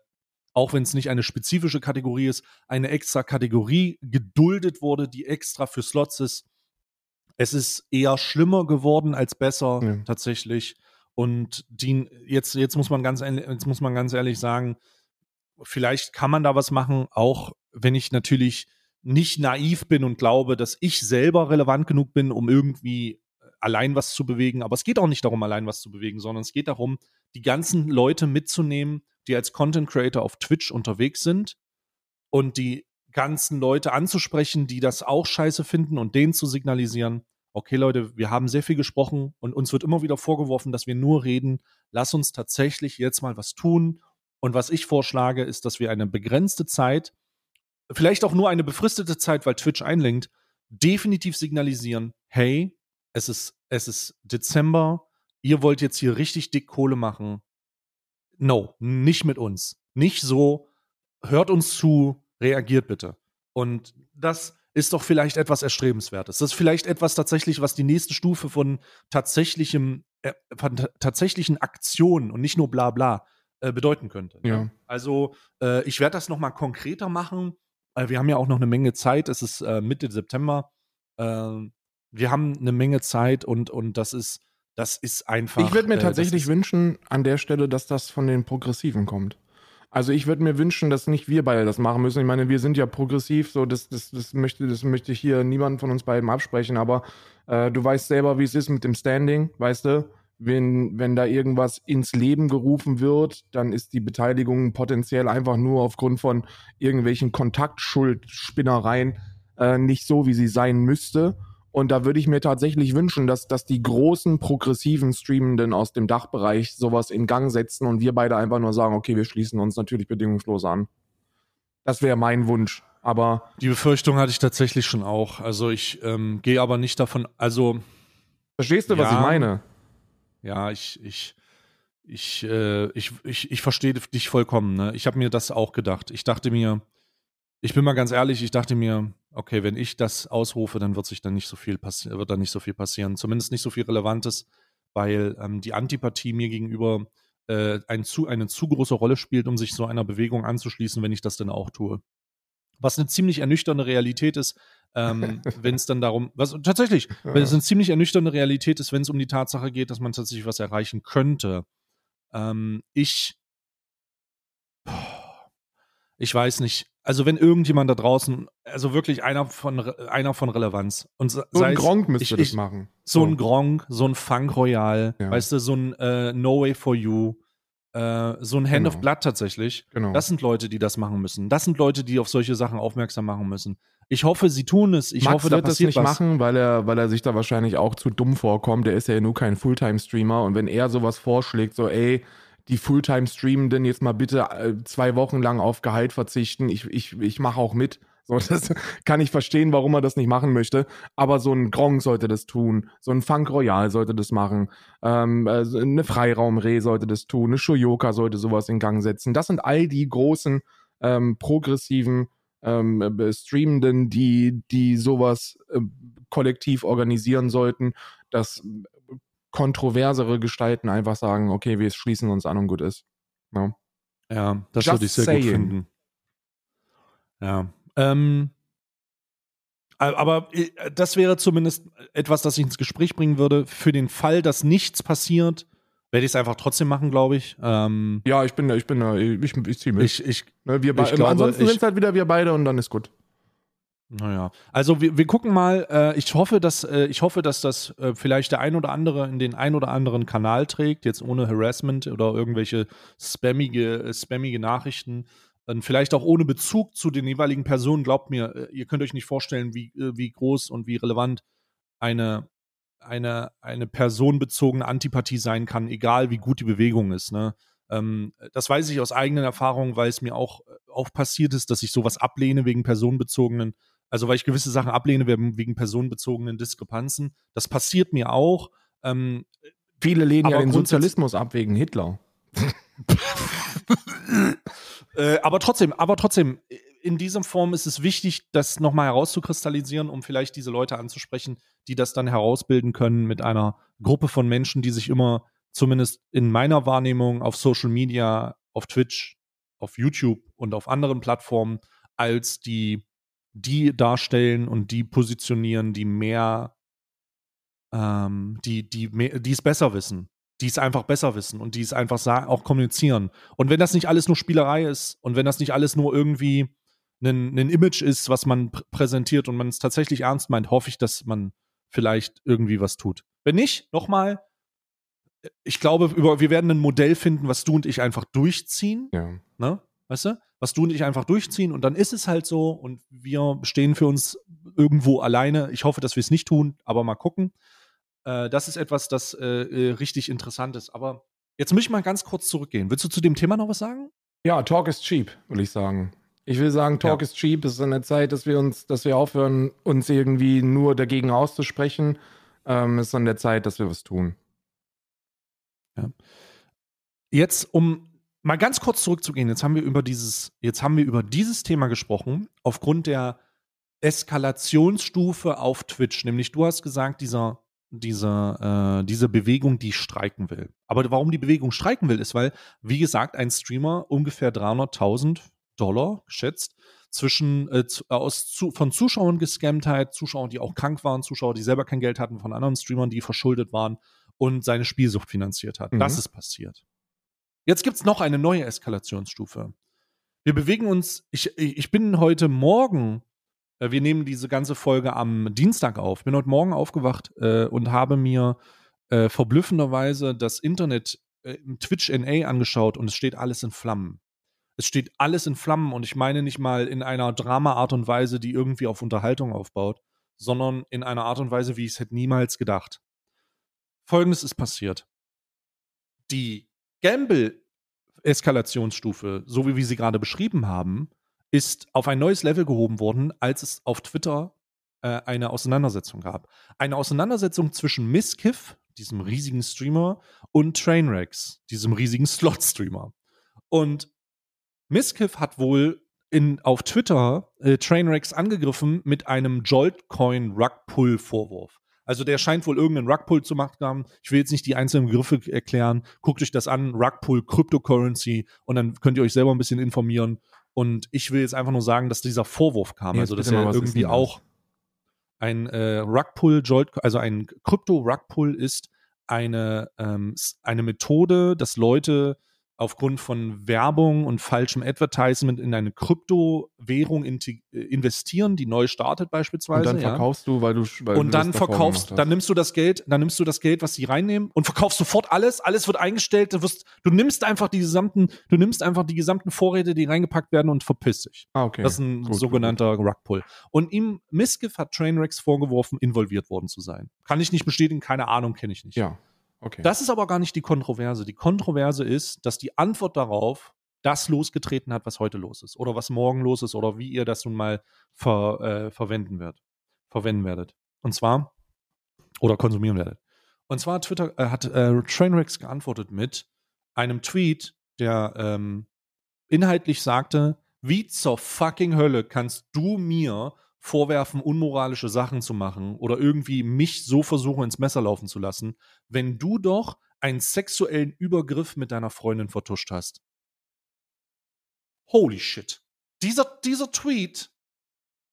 auch wenn es nicht eine spezifische Kategorie ist, eine extra Kategorie geduldet wurde, die extra für Slots ist. Es ist eher schlimmer geworden als besser ja. tatsächlich. Und die, jetzt, jetzt muss man ganz, jetzt muss man ganz ehrlich sagen, vielleicht kann man da was machen, auch wenn ich natürlich nicht naiv bin und glaube, dass ich selber relevant genug bin, um irgendwie äh, allein was zu bewegen. Aber es geht auch nicht darum, allein was zu bewegen, sondern es geht darum, die ganzen Leute mitzunehmen, die als Content Creator auf Twitch unterwegs sind und die ganzen Leute anzusprechen, die das auch scheiße finden und denen zu signalisieren, okay Leute, wir haben sehr viel gesprochen und uns wird immer wieder vorgeworfen, dass wir nur reden. Lass uns tatsächlich jetzt mal was tun. Und was ich vorschlage, ist, dass wir eine begrenzte Zeit vielleicht auch nur eine befristete Zeit, weil Twitch einlenkt, definitiv signalisieren, hey, es ist, es ist Dezember, ihr wollt jetzt hier richtig dick Kohle machen. No, nicht mit uns. Nicht so, hört uns zu, reagiert bitte. Und das ist doch vielleicht etwas Erstrebenswertes. Das ist vielleicht etwas tatsächlich, was die nächste Stufe von tatsächlichem, äh, von tatsächlichen Aktionen und nicht nur bla bla äh, bedeuten könnte. Ne? Ja. Also äh, ich werde das nochmal konkreter machen wir haben ja auch noch eine Menge Zeit. Es ist äh, Mitte September. Äh, wir haben eine Menge Zeit und, und das ist, das ist einfach. Ich würde mir äh, tatsächlich wünschen, an der Stelle, dass das von den Progressiven kommt. Also ich würde mir wünschen, dass nicht wir beide das machen müssen. Ich meine, wir sind ja progressiv, so das, das, das, möchte, das möchte ich hier niemand von uns beiden absprechen, aber äh, du weißt selber, wie es ist mit dem Standing, weißt du? Wenn, wenn da irgendwas ins Leben gerufen wird, dann ist die Beteiligung potenziell einfach nur aufgrund von irgendwelchen Kontaktschuldspinnereien äh, nicht so, wie sie sein müsste. Und da würde ich mir tatsächlich wünschen, dass, dass die großen progressiven Streamenden aus dem Dachbereich sowas in Gang setzen und wir beide einfach nur sagen, okay, wir schließen uns natürlich bedingungslos an. Das wäre mein Wunsch. Aber die Befürchtung hatte ich tatsächlich schon auch. Also ich ähm, gehe aber nicht davon, also Verstehst du, ja, was ich meine? Ja, ich, ich, ich, äh, ich, ich, ich verstehe dich vollkommen. Ne? Ich habe mir das auch gedacht. Ich dachte mir, ich bin mal ganz ehrlich, ich dachte mir, okay, wenn ich das ausrufe, dann wird sich dann nicht so viel passieren, wird dann nicht so viel passieren. Zumindest nicht so viel Relevantes, weil ähm, die Antipathie mir gegenüber äh, ein zu, eine zu große Rolle spielt, um sich so einer Bewegung anzuschließen, wenn ich das denn auch tue. Was eine ziemlich ernüchternde Realität ist, ähm, wenn es dann darum, was tatsächlich, wenn es eine ziemlich ernüchternde Realität ist, wenn es um die Tatsache geht, dass man tatsächlich was erreichen könnte. Ähm, ich, ich weiß nicht. Also wenn irgendjemand da draußen, also wirklich einer von einer von Relevanz und so ein Gronk müsste ich, das machen. So, so ein Gronk, so ein Funk Royal, ja. weißt du, so ein äh, No Way for You, äh, so ein Hand genau. of Blood tatsächlich. Genau. Das sind Leute, die das machen müssen. Das sind Leute, die auf solche Sachen aufmerksam machen müssen. Ich hoffe, sie tun es. Ich Max hoffe, da wird passiert das nicht was. machen, weil er, weil er sich da wahrscheinlich auch zu dumm vorkommt. Der ist ja nur kein Fulltime-Streamer. Und wenn er sowas vorschlägt, so, ey, die Fulltime-Streamenden jetzt mal bitte äh, zwei Wochen lang auf Gehalt verzichten, ich, ich, ich mache auch mit. So, das kann ich verstehen, warum er das nicht machen möchte. Aber so ein Gronk sollte das tun, so ein Funk Royal sollte das machen, ähm, also eine Freiraumreh sollte das tun, eine Shoyoka sollte sowas in Gang setzen. Das sind all die großen ähm, progressiven ähm, äh, Streamenden, die, die sowas äh, kollektiv organisieren sollten, dass kontroversere Gestalten einfach sagen, okay, wir schließen uns an und gut ist. Ja, ja das Just würde ich sehr saying. gut finden. Ja. Ähm, aber äh, das wäre zumindest etwas, das ich ins Gespräch bringen würde. Für den Fall, dass nichts passiert, werde ich es einfach trotzdem machen, glaube ich. Ähm, ja, ich bin da, ich bin da, ich, ich ziehe mit. Ich, ich, ne, wir ich glaube, ansonsten sind es halt wieder wir beide und dann ist gut. Naja, also wir, wir gucken mal. Äh, ich hoffe, dass äh, ich hoffe, dass das äh, vielleicht der ein oder andere in den ein oder anderen Kanal trägt, jetzt ohne Harassment oder irgendwelche spammige, äh, spammige Nachrichten. Und vielleicht auch ohne Bezug zu den jeweiligen Personen. Glaubt mir, äh, ihr könnt euch nicht vorstellen, wie, äh, wie groß und wie relevant eine, eine, eine personenbezogene Antipathie sein kann, egal wie gut die Bewegung ist. Ne? Ähm, das weiß ich aus eigenen Erfahrungen, weil es mir auch, auch passiert ist, dass ich sowas ablehne wegen personenbezogenen also weil ich gewisse Sachen ablehne wegen personenbezogenen Diskrepanzen. Das passiert mir auch. Ähm, Viele lehnen ja den Sozialismus ab wegen Hitler. äh, aber trotzdem, aber trotzdem, in dieser Form ist es wichtig, das nochmal herauszukristallisieren, um vielleicht diese Leute anzusprechen, die das dann herausbilden können mit einer Gruppe von Menschen, die sich immer, zumindest in meiner Wahrnehmung, auf Social Media, auf Twitch, auf YouTube und auf anderen Plattformen als die die darstellen und die positionieren, die mehr, ähm, die, die, die es besser wissen, die es einfach besser wissen und die es einfach auch kommunizieren. Und wenn das nicht alles nur Spielerei ist und wenn das nicht alles nur irgendwie ein, ein Image ist, was man pr präsentiert und man es tatsächlich ernst meint, hoffe ich, dass man vielleicht irgendwie was tut. Wenn nicht, nochmal, ich glaube, über, wir werden ein Modell finden, was du und ich einfach durchziehen. Ja. Ne? Weißt du? Was du und ich einfach durchziehen und dann ist es halt so und wir stehen für uns irgendwo alleine. Ich hoffe, dass wir es nicht tun, aber mal gucken. Äh, das ist etwas, das äh, äh, richtig interessant ist. Aber jetzt möchte ich mal ganz kurz zurückgehen. Willst du zu dem Thema noch was sagen? Ja, Talk is cheap, will ich sagen. Ich will sagen, Talk ja. is cheap. Es ist an der Zeit, dass wir uns, dass wir aufhören, uns irgendwie nur dagegen auszusprechen. Ähm, es ist an der Zeit, dass wir was tun. Ja. Jetzt, um mal ganz kurz zurückzugehen, jetzt haben wir über dieses, jetzt haben wir über dieses Thema gesprochen, aufgrund der Eskalationsstufe auf Twitch. Nämlich, du hast gesagt, dieser, dieser, äh, diese Bewegung, die streiken will. Aber warum die Bewegung streiken will, ist, weil, wie gesagt, ein Streamer ungefähr 300.000 Dollar geschätzt zwischen äh, aus zu, von Zuschauern gescammt hat, Zuschauern, die auch krank waren, Zuschauer, die selber kein Geld hatten, von anderen Streamern, die verschuldet waren und seine Spielsucht finanziert hat. Mhm. Das ist passiert. Jetzt gibt es noch eine neue Eskalationsstufe. Wir bewegen uns, ich, ich bin heute Morgen, äh, wir nehmen diese ganze Folge am Dienstag auf, bin heute Morgen aufgewacht äh, und habe mir äh, verblüffenderweise das Internet äh, Twitch NA angeschaut und es steht alles in Flammen. Es steht alles in Flammen und ich meine nicht mal in einer Drama-Art und Weise, die irgendwie auf Unterhaltung aufbaut, sondern in einer Art und Weise, wie ich es hätte niemals gedacht. Folgendes ist passiert. Die Gamble-Eskalationsstufe, so wie wir sie gerade beschrieben haben, ist auf ein neues Level gehoben worden, als es auf Twitter äh, eine Auseinandersetzung gab. Eine Auseinandersetzung zwischen Miskiff, diesem riesigen Streamer, und Trainwrecks, diesem riesigen Slot-Streamer. Und Miskiff hat wohl in, auf Twitter äh, Trainwrecks angegriffen mit einem Joltcoin-Rugpull-Vorwurf. Also der scheint wohl irgendeinen Rugpull zu machen haben. Ich will jetzt nicht die einzelnen Begriffe erklären. Guckt euch das an, Rugpull, Cryptocurrency und dann könnt ihr euch selber ein bisschen informieren. Und ich will jetzt einfach nur sagen, dass dieser Vorwurf kam. Jetzt also dass er irgendwie auch ein äh, Rugpull, also ein Krypto-Rugpull ist eine, ähm, eine Methode, dass Leute aufgrund von Werbung und falschem Advertisement in eine Kryptowährung äh, investieren, die neu startet beispielsweise. Und dann verkaufst ja. du, weil du weil und dann verkaufst, dann nimmst du das Geld, dann nimmst du das Geld, was sie reinnehmen und verkaufst sofort alles, alles wird eingestellt, du, wirst, du nimmst einfach die gesamten, du nimmst einfach die gesamten Vorräte, die reingepackt werden und verpisst dich. Ah, okay. Das ist ein gut, sogenannter gut. Rugpull. Und ihm Miskiff hat Trainwrecks vorgeworfen, involviert worden zu sein. Kann ich nicht bestätigen, keine Ahnung, kenne ich nicht. Ja. Okay. Das ist aber gar nicht die Kontroverse. Die Kontroverse ist, dass die Antwort darauf das losgetreten hat, was heute los ist oder was morgen los ist oder wie ihr das nun mal ver, äh, verwenden wird, verwenden werdet. Und zwar oder konsumieren werdet. Und zwar Twitter äh, hat äh, Trainwrecks geantwortet mit einem Tweet, der ähm, inhaltlich sagte, wie zur fucking Hölle kannst du mir vorwerfen, unmoralische Sachen zu machen oder irgendwie mich so versuchen, ins Messer laufen zu lassen, wenn du doch einen sexuellen Übergriff mit deiner Freundin vertuscht hast. Holy shit. Dieser, dieser Tweet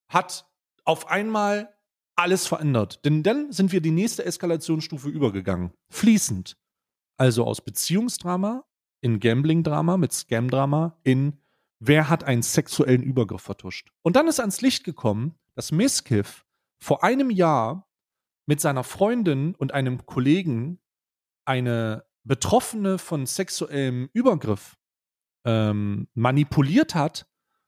hat auf einmal alles verändert. Denn dann sind wir die nächste Eskalationsstufe übergegangen. Fließend. Also aus Beziehungsdrama in Gambling-Drama mit Scam-Drama in wer hat einen sexuellen Übergriff vertuscht. Und dann ist ans Licht gekommen, dass Miskiff vor einem Jahr mit seiner Freundin und einem Kollegen eine Betroffene von sexuellem Übergriff ähm, manipuliert hat,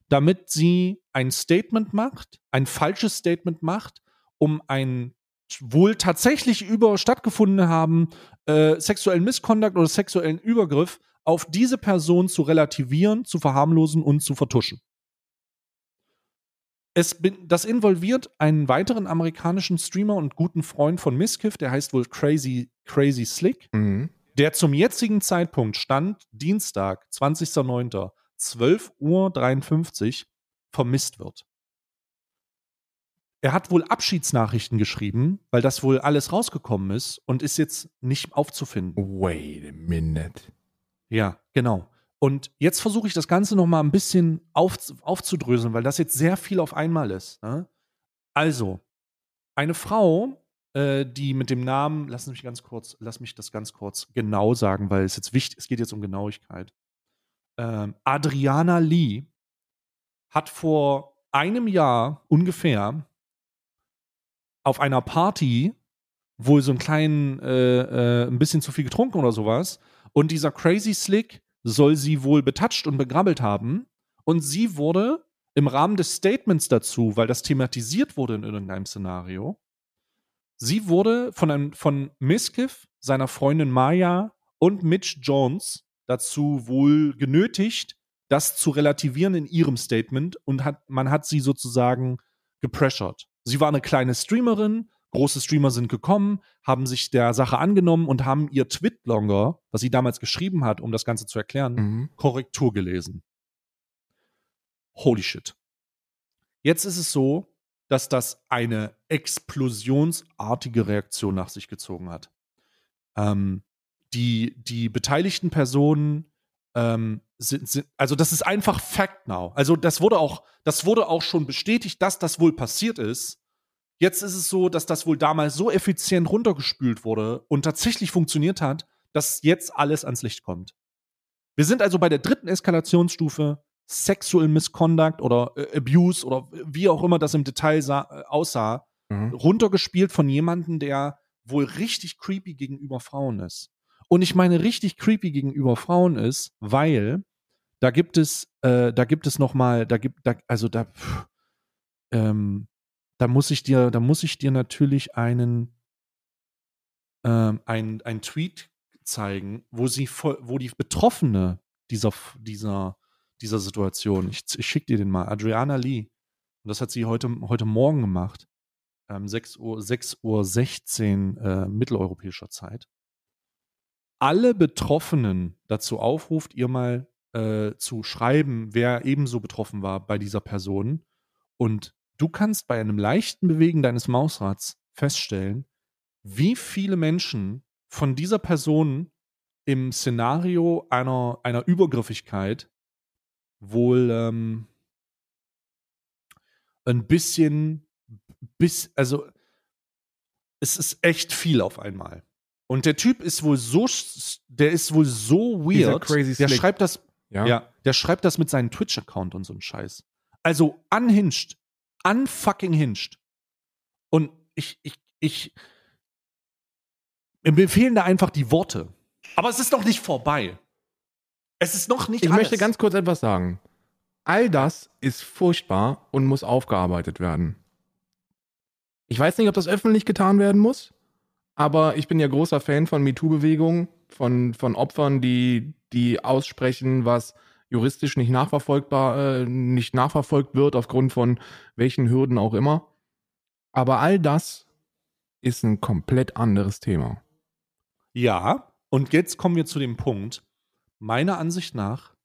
damit sie ein Statement macht, ein falsches Statement macht, um ein wohl tatsächlich über stattgefunden haben äh, sexuellen Misconduct oder sexuellen Übergriff auf diese Person zu relativieren, zu verharmlosen und zu vertuschen. Es, das involviert einen weiteren amerikanischen Streamer und guten Freund von Miskiff, der heißt wohl Crazy, Crazy Slick, mhm. der zum jetzigen Zeitpunkt stand, Dienstag, 20.09., 12.53 Uhr, vermisst wird. Er hat wohl Abschiedsnachrichten geschrieben, weil das wohl alles rausgekommen ist und ist jetzt nicht aufzufinden. Wait a minute. Ja, genau. Und jetzt versuche ich das Ganze noch mal ein bisschen auf, aufzudröseln, weil das jetzt sehr viel auf einmal ist. Ne? Also, eine Frau, äh, die mit dem Namen, lass mich ganz kurz, lass mich das ganz kurz genau sagen, weil es jetzt wichtig, es geht jetzt um Genauigkeit. Ähm, Adriana Lee hat vor einem Jahr ungefähr auf einer Party wohl so einen kleinen, äh, äh, ein bisschen zu viel getrunken oder sowas und dieser Crazy Slick soll sie wohl betatscht und begrabbelt haben. Und sie wurde im Rahmen des Statements dazu, weil das thematisiert wurde in irgendeinem Szenario, sie wurde von, einem, von Miskiff, seiner Freundin Maya und Mitch Jones dazu wohl genötigt, das zu relativieren in ihrem Statement und hat, man hat sie sozusagen gepressured. Sie war eine kleine Streamerin, große Streamer sind gekommen, haben sich der Sache angenommen und haben ihr Twitlonger, was sie damals geschrieben hat, um das Ganze zu erklären, mhm. Korrektur gelesen. Holy shit. Jetzt ist es so, dass das eine explosionsartige Reaktion nach sich gezogen hat. Ähm, die, die beteiligten Personen ähm, sind, sind, also das ist einfach Fact now. Also das wurde auch, das wurde auch schon bestätigt, dass das wohl passiert ist. Jetzt ist es so, dass das wohl damals so effizient runtergespült wurde und tatsächlich funktioniert hat, dass jetzt alles ans Licht kommt. Wir sind also bei der dritten Eskalationsstufe Sexual Misconduct oder äh, Abuse oder wie auch immer das im Detail sah, äh, aussah, mhm. runtergespielt von jemandem, der wohl richtig creepy gegenüber Frauen ist. Und ich meine richtig creepy gegenüber Frauen ist, weil da gibt es, äh, da gibt es noch mal, da gibt, da, also da, pff, ähm, da muss ich dir, da muss ich dir natürlich einen, ähm, ein, ein Tweet zeigen, wo sie, wo die Betroffene dieser, dieser, dieser Situation, ich, ich schicke dir den mal, Adriana Lee, und das hat sie heute, heute Morgen gemacht, ähm, 6 Uhr, 6 Uhr 16 äh, mitteleuropäischer Zeit, alle Betroffenen dazu aufruft, ihr mal äh, zu schreiben, wer ebenso betroffen war bei dieser Person und du kannst bei einem leichten Bewegen deines Mausrads feststellen, wie viele Menschen von dieser Person im Szenario einer, einer Übergriffigkeit wohl ähm, ein bisschen, bis, also es ist echt viel auf einmal. Und der Typ ist wohl so, der ist wohl so weird. der schreibt das, ja. ja, der schreibt das mit seinem Twitch-Account und so ein Scheiß. Also unhinged unfucking hinged. Und ich, ich, ich, mir fehlen da einfach die Worte. Aber es ist noch nicht vorbei. Es ist noch nicht Ich alles. möchte ganz kurz etwas sagen. All das ist furchtbar und muss aufgearbeitet werden. Ich weiß nicht, ob das öffentlich getan werden muss, aber ich bin ja großer Fan von MeToo-Bewegungen, von, von Opfern, die, die aussprechen, was juristisch nicht nachverfolgbar, äh, nicht nachverfolgt wird aufgrund von welchen Hürden auch immer. Aber all das ist ein komplett anderes Thema. Ja, und jetzt kommen wir zu dem Punkt. Meiner Ansicht nach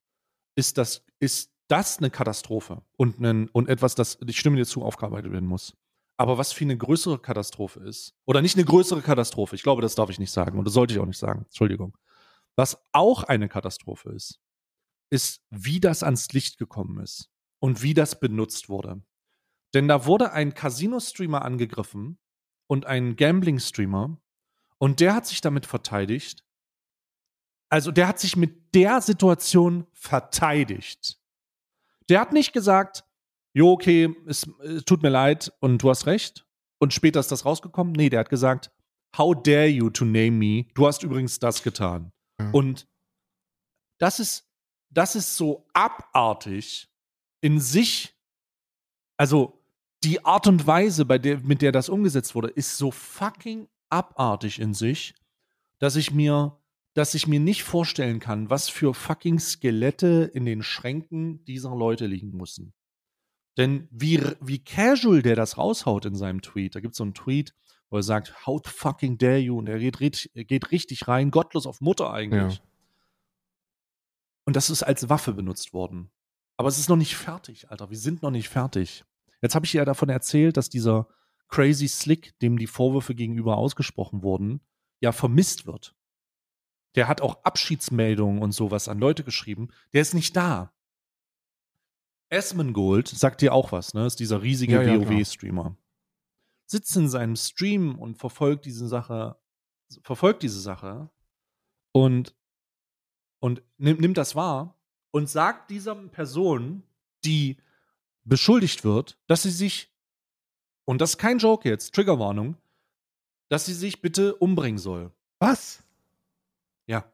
ist das, ist das eine Katastrophe und, ein, und etwas, das, ich stimme dir zu, aufgearbeitet werden muss. Aber was für eine größere Katastrophe ist, oder nicht eine größere Katastrophe, ich glaube, das darf ich nicht sagen und das sollte ich auch nicht sagen, Entschuldigung. Was auch eine Katastrophe ist, ist, wie das ans Licht gekommen ist und wie das benutzt wurde. Denn da wurde ein Casino-Streamer angegriffen und ein Gambling-Streamer und der hat sich damit verteidigt. Also der hat sich mit der Situation verteidigt. Der hat nicht gesagt, jo, okay, es, es tut mir leid und du hast recht. Und später ist das rausgekommen. Nee, der hat gesagt, how dare you to name me? Du hast übrigens das getan. Ja. Und das ist, das ist so abartig in sich. Also die Art und Weise, bei der, mit der das umgesetzt wurde, ist so fucking abartig in sich, dass ich mir, dass ich mir nicht vorstellen kann, was für fucking Skelette in den Schränken dieser Leute liegen müssen. Denn wie, wie casual der das raushaut in seinem Tweet, da gibt es so einen Tweet, wo er sagt, how fucking dare you? Und er geht, geht richtig rein, gottlos auf Mutter eigentlich. Ja. Und das ist als Waffe benutzt worden. Aber es ist noch nicht fertig, Alter. Wir sind noch nicht fertig. Jetzt habe ich ja davon erzählt, dass dieser Crazy Slick, dem die Vorwürfe gegenüber ausgesprochen wurden, ja vermisst wird. Der hat auch Abschiedsmeldungen und sowas an Leute geschrieben. Der ist nicht da. Esmongold sagt dir auch was, ne? Ist dieser riesige ja, ja, WoW-Streamer. Sitzt in seinem Stream und verfolgt diese Sache, verfolgt diese Sache und, und nimmt, nimmt das wahr und sagt dieser Person, die beschuldigt wird, dass sie sich, und das ist kein Joke jetzt, Triggerwarnung, dass sie sich bitte umbringen soll. Was? Ja.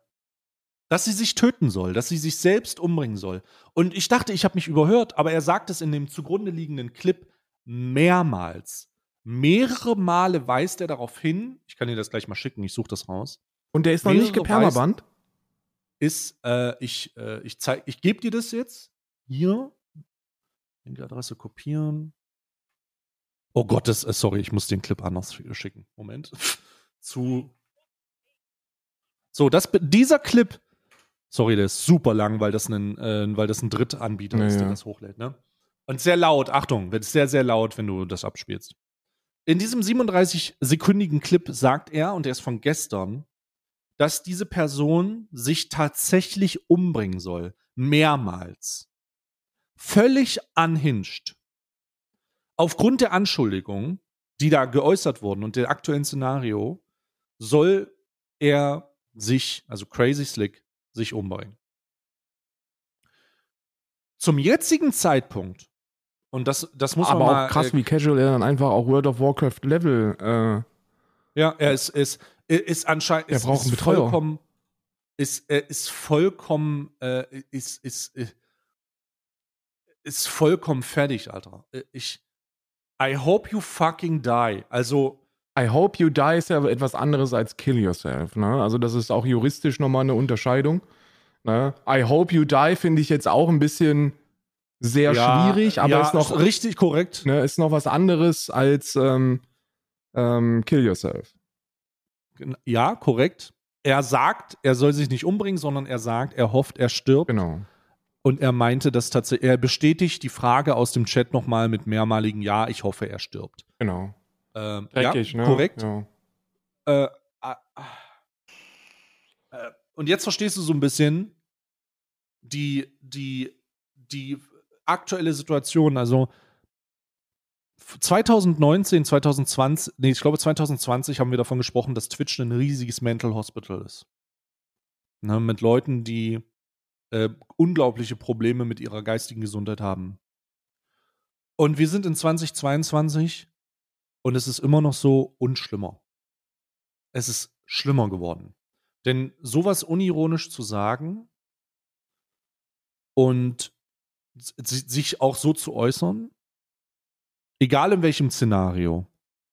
Dass sie sich töten soll, dass sie sich selbst umbringen soll. Und ich dachte, ich habe mich überhört, aber er sagt es in dem zugrunde liegenden Clip mehrmals. Mehrere Male weist er darauf hin, ich kann dir das gleich mal schicken, ich suche das raus. Und der ist noch Mehrere nicht gepermaband? Ist, äh, ich, äh, ich ich gebe dir das jetzt hier die Adresse kopieren. Oh Gott, das, äh, sorry, ich muss den Clip anders schicken. Moment. Zu. So, das, dieser Clip, sorry, der ist super lang, weil das ein, äh, weil das ein Drittanbieter ja, ist, der das hochlädt, ne? Und sehr laut, Achtung, wird sehr, sehr laut, wenn du das abspielst. In diesem 37-sekündigen Clip sagt er, und der ist von gestern, dass diese Person sich tatsächlich umbringen soll. Mehrmals völlig unhinged. Aufgrund der Anschuldigungen, die da geäußert wurden und der aktuellen Szenario, soll er sich, also Crazy Slick, sich umbringen. Zum jetzigen Zeitpunkt, und das, das muss Aber man mal. auch krass, äh, wie casual er dann einfach auch World of Warcraft Level. Äh, ja, er ist, ist, ist anscheinend. Er braucht einen Betreuer. Vollkommen, ist, er ist vollkommen, äh, ist, ist, ist, ist vollkommen fertig, Alter. Äh, ich. I hope you fucking die. Also. I hope you die ist ja etwas anderes als kill yourself. Ne? Also, das ist auch juristisch nochmal eine Unterscheidung. Ne? I hope you die finde ich jetzt auch ein bisschen sehr ja, schwierig, aber ja, ist noch. Richtig korrekt. Ne, ist noch was anderes als ähm, ähm, kill yourself. Ja, korrekt. Er sagt, er soll sich nicht umbringen, sondern er sagt, er hofft, er stirbt. Genau. Und er meinte, dass tatsächlich, er bestätigt die Frage aus dem Chat nochmal mit mehrmaligen Ja, ich hoffe, er stirbt. Genau. Ähm, Dreckig, ja, ne? Korrekt. Ja. Äh, äh, äh, und jetzt verstehst du so ein bisschen die, die, die aktuelle Situation. Also 2019, 2020, nee, ich glaube 2020 haben wir davon gesprochen, dass Twitch ein riesiges Mental Hospital ist. Ne, mit Leuten, die äh, unglaubliche Probleme mit ihrer geistigen Gesundheit haben. Und wir sind in 2022 und es ist immer noch so und schlimmer. Es ist schlimmer geworden. Denn sowas unironisch zu sagen und sich auch so zu äußern, egal in welchem Szenario,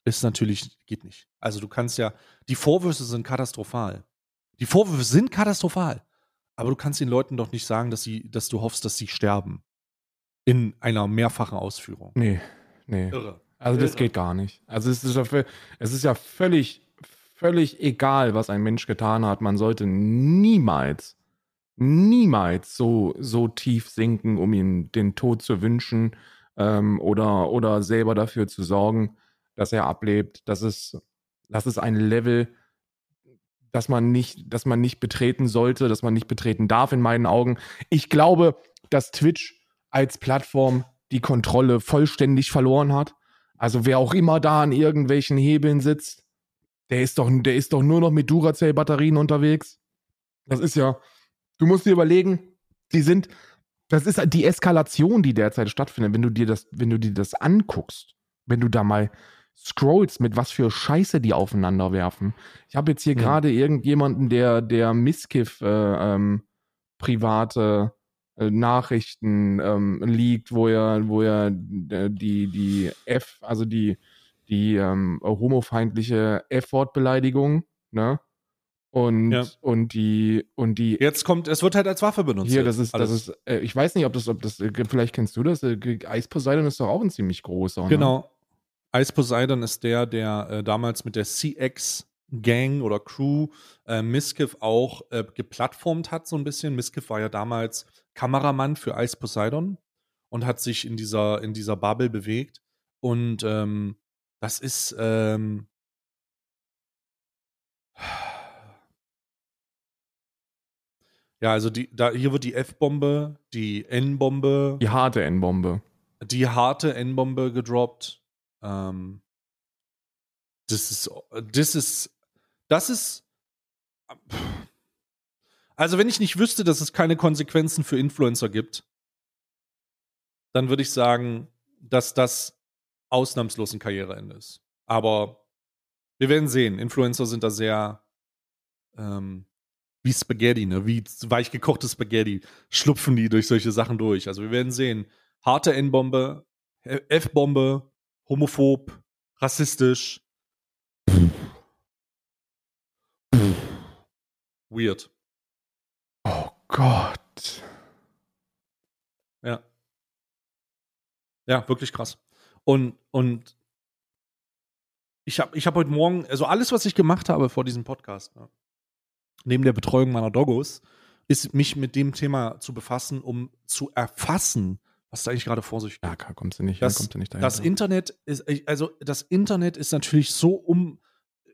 ist natürlich, geht nicht. Also du kannst ja, die Vorwürfe sind katastrophal. Die Vorwürfe sind katastrophal. aber du kannst den Leuten doch nicht sagen, dass, sie, dass du hoffst, dass sie sterben. In einer mehrfachen Ausführung. Nee, nee. Irre. Also das Irre. geht gar nicht. Also es ist ja, es ist ja völlig, völlig egal, was ein Mensch getan hat. Man sollte niemals, niemals so, so tief sinken, um ihm den Tod zu wünschen ähm, oder, oder selber dafür zu sorgen, dass er ablebt. Das ist, das ist ein Level, das man nicht, das man nicht betreten sollte, das man nicht betreten darf in meinen Augen. Ich glaube, dass Twitch als Plattform die Kontrolle vollständig verloren hat. Also wer auch immer da an irgendwelchen Hebeln sitzt, der ist doch, der ist doch nur noch mit Duracell-Batterien unterwegs. Das ist ja, du musst dir überlegen, die sind, das ist die Eskalation, die derzeit stattfindet, wenn du dir das, wenn du dir das anguckst, wenn du da mal scrollst, mit was für Scheiße die aufeinander werfen. Ich habe jetzt hier Ja. gerade irgendjemanden, der, der Misskiff äh, ähm, private äh, Nachrichten ähm, liegt, wo er, wo er äh, die, die F, also die, die ähm, homofeindliche F-Wort-Beleidigung, ne? Und, Ja. und die, und die Jetzt kommt, es wird halt als Waffe benutzt. hier, das ist, das Alles. ist, äh, ich weiß nicht, ob das, ob das, äh, vielleicht kennst du das, äh, Eis Poseidon ist doch auch ein ziemlich großer. Ne? Genau. Ice Poseidon ist der, der äh, damals mit der CX Gang oder Crew äh, Miskiff auch äh, geplattformt hat, so ein bisschen. Miskiff war ja damals Kameramann für Ice Poseidon und hat sich in dieser, in dieser Bubble bewegt. Und ähm, das ist. Ähm, ja, also die, da, hier wird die F-Bombe, die N-Bombe, Die harte N-Bombe. die harte N-Bombe gedroppt. Ähm, das ist, das ist, das ist. Also, wenn ich nicht wüsste, dass es keine Konsequenzen für Influencer gibt, dann würde ich sagen, dass das ausnahmslos ein Karriereende ist. Aber wir werden sehen. Influencer sind da sehr ähm, wie Spaghetti, ne? Wie weich gekochtes Spaghetti. Schlupfen die durch solche Sachen durch. Also wir werden sehen. Harte N-Bombe, F-Bombe, homophob, rassistisch. Weird. Oh Gott. Ja. Ja, wirklich krass. Und, und ich habe ich hab heute Morgen, also alles, was ich gemacht habe vor diesem Podcast, ne, neben der Betreuung meiner Doggos, ist mich mit dem Thema zu befassen, um zu erfassen, was da eigentlich gerade vor sich geht. Ja, kommst du nicht, Das- kommst du nicht dahinter. Das Internet ist, also das Internet ist natürlich so um,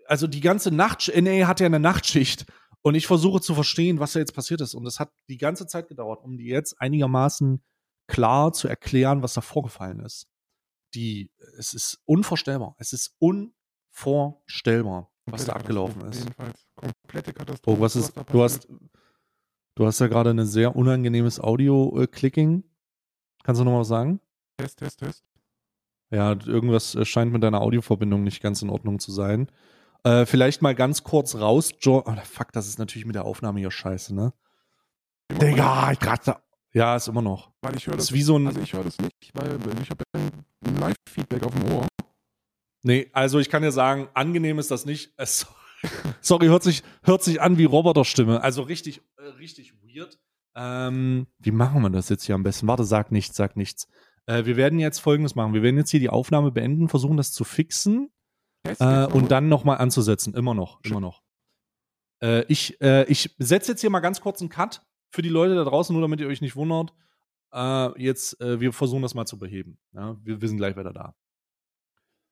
also die ganze Nacht, NA hat ja eine Nachtschicht und ich versuche zu verstehen, was da jetzt passiert ist. Und das hat die ganze Zeit gedauert, um dir jetzt einigermaßen klar zu erklären, was da vorgefallen ist. Die, es ist unvorstellbar. Es ist unvorstellbar, was da abgelaufen ist. Jedenfalls komplette Katastrophe. Oh, was ist, du hast, du hast ja gerade ein sehr unangenehmes Audio-Clicking. Kannst du noch mal was sagen? Test, Test, Test. Ja, irgendwas äh, scheint mit deiner Audioverbindung nicht ganz in Ordnung zu sein. Äh, vielleicht mal ganz kurz raus, Jo. Oh, fuck, das ist natürlich mit der Aufnahme hier scheiße, ne? Digga, ich gerade. Ja, ist immer noch. Weil ich höre Das das, wie so ein. also ich höre das nicht, weil ich habe ein Live-Feedback auf dem Ohr. Nee, also ich kann dir sagen, angenehm ist das nicht. Sorry, hört sich, hört sich an wie Roboterstimme. Also richtig, äh, richtig weird. Ähm, wie machen wir das jetzt hier am besten? Warte, sag nichts, sag nichts. Äh, wir werden jetzt folgendes machen. Wir werden jetzt hier die Aufnahme beenden, versuchen das zu fixen. Äh, und dann nochmal anzusetzen. Immer noch, immer noch. Äh, ich äh, ich setze jetzt hier mal ganz kurz einen Cut für die Leute da draußen, nur damit ihr euch nicht wundert. Äh, jetzt, wir versuchen das mal zu beheben. Ja, wir, wir sind gleich wieder da.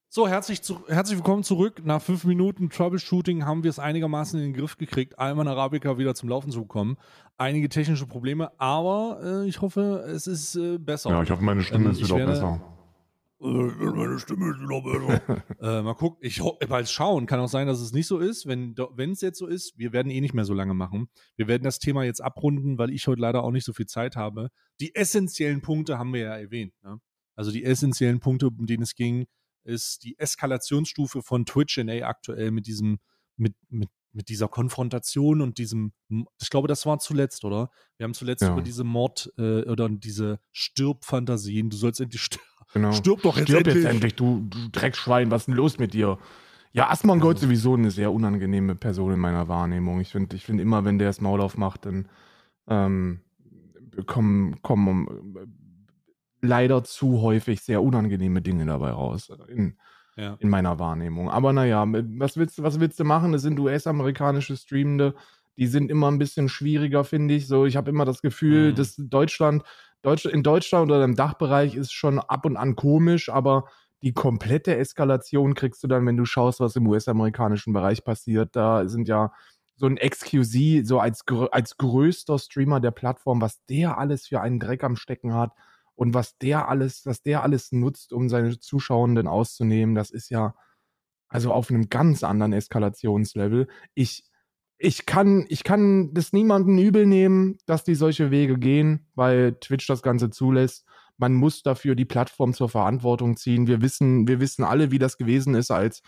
So, herzlich, zu, herzlich willkommen zurück. Nach fünf Minuten Troubleshooting haben wir es einigermaßen in den Griff gekriegt, Alman Arabica wieder zum Laufen zu bekommen. Einige technische Probleme, aber äh, ich hoffe, es ist äh, besser. Ja, ich hoffe, meine Stimme Ähm, ist wieder werde- besser. Äh, meine Stimme ist wieder besser. äh, mal gucken. Ich ho- mal schauen. Kann auch sein, dass es nicht so ist. Wenn es jetzt so ist, wir werden eh nicht mehr so lange machen. Wir werden das Thema jetzt abrunden, weil ich heute leider auch nicht so viel Zeit habe. Die essentiellen Punkte haben wir ja erwähnt. Ne? Also die essentiellen Punkte, um denen es ging, ist die Eskalationsstufe von Twitch NA aktuell mit diesem, mit, mit, mit dieser Konfrontation und diesem, ich glaube, das war zuletzt, oder? Wir haben zuletzt Ja. über diese Mord äh, oder diese Stirbfantasien, du sollst endlich sterben. Genau. Stirb doch jetzt Stirb endlich. jetzt endlich, du, du Dreckschwein, was ist denn los mit dir? Ja, Asmongold sowieso eine sehr unangenehme Person in meiner Wahrnehmung. Ich finde ich find immer, wenn der das Maul aufmacht, dann ähm, kommen, kommen leider zu häufig sehr unangenehme Dinge dabei raus. In, ja. in meiner Wahrnehmung. Aber naja, was willst, was willst du machen? Das sind US-amerikanische Streamende, die sind immer ein bisschen schwieriger, finde ich. So, ich habe immer das Gefühl, mhm. dass Deutschland, Deutsch, in Deutschland oder im Dachbereich ist schon ab und an komisch, aber die komplette Eskalation kriegst du dann, wenn du schaust, was im US-amerikanischen Bereich passiert. Da sind ja so ein XQC, so als, als größter Streamer der Plattform, was der alles für einen Dreck am Stecken hat und was der alles, was der alles nutzt, um seine Zuschauenden auszunehmen, das ist ja also auf einem ganz anderen Eskalationslevel. Ich, ich kann, ich kann das niemanden übel nehmen, dass die solche Wege gehen, weil Twitch das Ganze zulässt. Man muss dafür die Plattform zur Verantwortung ziehen. Wir wissen, wir wissen alle, wie das gewesen ist, als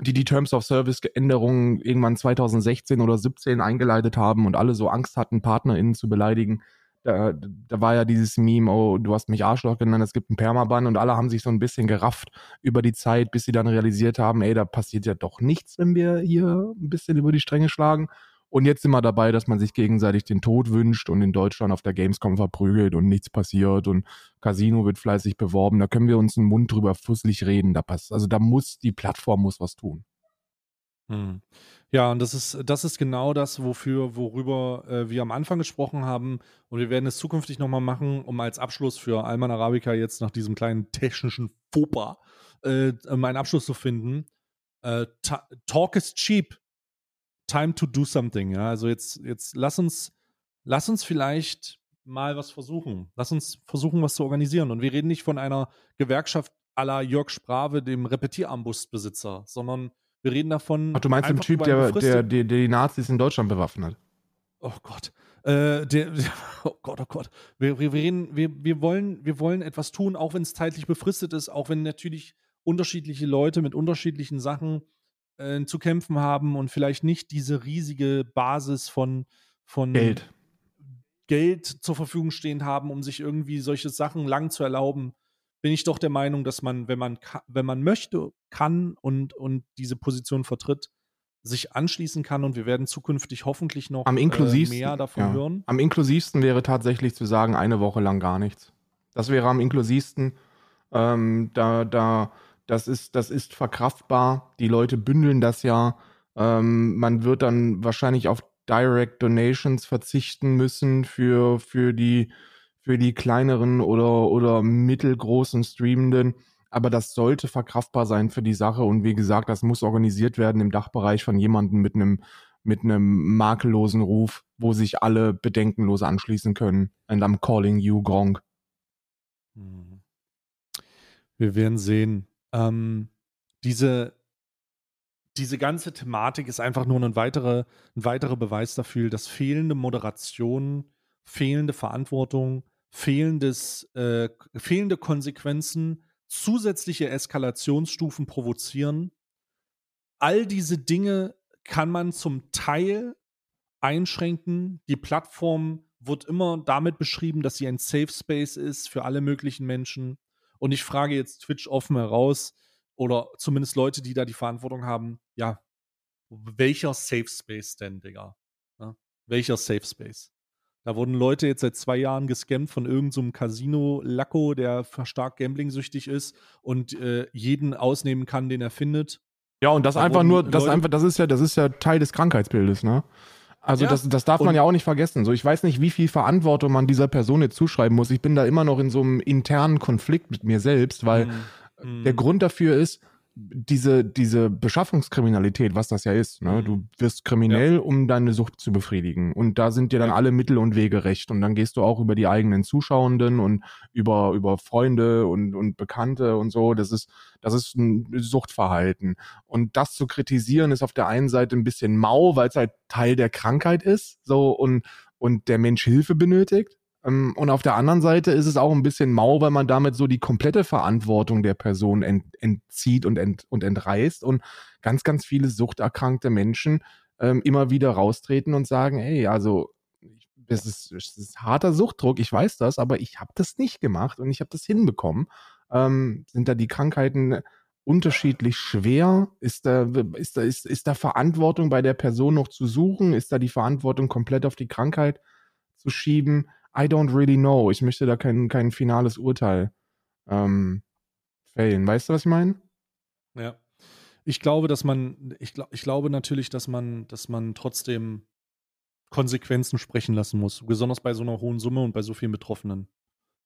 die die Terms of Service Änderungen irgendwann 2016 oder 17 eingeleitet haben und alle so Angst hatten, PartnerInnen zu beleidigen da, da war ja dieses Meme, oh, du hast mich Arschloch genannt, es gibt einen Permaban und alle haben sich so ein bisschen gerafft über die Zeit, bis sie dann realisiert haben, ey, da passiert ja doch nichts, wenn wir hier ein bisschen über die Stränge schlagen. Und jetzt sind wir dabei, dass man sich gegenseitig den Tod wünscht und in Deutschland auf der Gamescom verprügelt und nichts passiert und Casino wird fleißig beworben. Da können wir uns einen Mund drüber fusselig reden. Da passt, also da muss die Plattform muss was tun. Hm. Ja, und das ist, das ist genau das, wofür, worüber äh, wir am Anfang gesprochen haben. Und wir werden es zukünftig nochmal machen, um als Abschluss für Alman Arabica jetzt nach diesem kleinen technischen Fauxpas äh, um einen Abschluss zu finden. Äh, talk is cheap. Time to do something. Ja, also jetzt, jetzt lass uns, lass uns vielleicht mal was versuchen. Lass uns versuchen, was zu organisieren. Und wir reden nicht von einer Gewerkschaft à la Jörg Sprave, dem Repetierarmbrustbesitzer, sondern wir reden davon. Ach, du meinst den Typ, der, der, der, die Nazis in Deutschland bewaffnet? Oh Gott. Äh, der, oh Gott, oh Gott. Wir, wir, reden, wir, wir, wollen, wir wollen etwas tun, auch wenn es zeitlich befristet ist, auch wenn natürlich unterschiedliche Leute mit unterschiedlichen Sachen äh, zu kämpfen haben und vielleicht nicht diese riesige Basis von, von Geld. Geld zur Verfügung stehen haben, um sich irgendwie solche Sachen lang zu erlauben bin ich doch der Meinung, dass man, wenn man, wenn man möchte, kann und, und diese Position vertritt, sich anschließen kann und wir werden zukünftig hoffentlich noch am inklusivsten, äh, mehr davon ja. hören. Am inklusivsten wäre tatsächlich zu sagen, eine Woche lang gar nichts. Das wäre am inklusivsten. Ähm, da, da, das ist, das ist verkraftbar. Die Leute bündeln das ja. Ähm, man wird dann wahrscheinlich auf Direct Donations verzichten müssen für, für die für die kleineren oder, oder mittelgroßen Streamenden. Aber das sollte verkraftbar sein für die Sache. Und wie gesagt, das muss organisiert werden im Dachbereich von jemandem mit einem, mit einem makellosen Ruf, wo sich alle bedenkenlos anschließen können. And I'm calling you Gronk. Hm. Wir werden sehen. Ähm, diese, diese ganze Thematik ist einfach nur ein weiterer, ein weiterer Beweis dafür, dass fehlende Moderation, fehlende Verantwortung, fehlendes, äh, fehlende Konsequenzen, zusätzliche Eskalationsstufen provozieren. All diese Dinge kann man zum Teil einschränken. Die Plattform wird immer damit beschrieben, dass sie ein Safe Space ist für alle möglichen Menschen. Und ich frage jetzt Twitch offen heraus, oder zumindest Leute, die da die Verantwortung haben, ja, welcher Safe Space denn, Digga? Ja, welcher Safe Space? Da wurden Leute jetzt seit zwei Jahren gescammt von irgendeinem so Casino-Lacko, der stark gambling-süchtig ist und äh, jeden ausnehmen kann, den er findet. Ja, und das da einfach nur, das einfach, das ist ja, das ist ja Teil des Krankheitsbildes, ne? Also ja. das, das darf man ja auch nicht vergessen. So, ich weiß nicht, wie viel Verantwortung man dieser Person jetzt zuschreiben muss. Ich bin da immer noch in so einem internen Konflikt mit mir selbst, weil mhm. der Grund dafür ist, diese, diese Beschaffungskriminalität, was das ja ist, ne? Mhm. du wirst kriminell, ja. um deine Sucht zu befriedigen. Und da sind dir dann alle Mittel und Wege recht. Und dann gehst du auch über die eigenen Zuschauenden und über, über Freunde und, und Bekannte und so. Das ist, das ist ein Suchtverhalten. Und das zu kritisieren ist auf der einen Seite ein bisschen mau, weil es halt Teil der Krankheit ist, so und, und der Mensch Hilfe benötigt. Ähm, und auf der anderen Seite ist es auch ein bisschen mau, weil man damit so die komplette Verantwortung der Person ent, entzieht und, ent, und entreißt und ganz, ganz viele suchterkrankte Menschen ähm, immer wieder raustreten und sagen, hey, also es ist, es ist harter Suchtdruck, ich weiß das, aber ich habe das nicht gemacht und ich habe das hinbekommen. Ähm, sind da die Krankheiten unterschiedlich schwer? Ist da, ist, da, ist, ist da Verantwortung bei der Person noch zu suchen? Ist da die Verantwortung komplett auf die Krankheit zu schieben. I don't really know. Ich möchte da kein, kein finales Urteil ähm, fällen. Weißt du, was ich meine? Ja. Ich glaube, dass man, ich, glaub, ich glaube natürlich, dass man, dass man trotzdem Konsequenzen sprechen lassen muss. Besonders bei so einer hohen Summe und bei so vielen Betroffenen.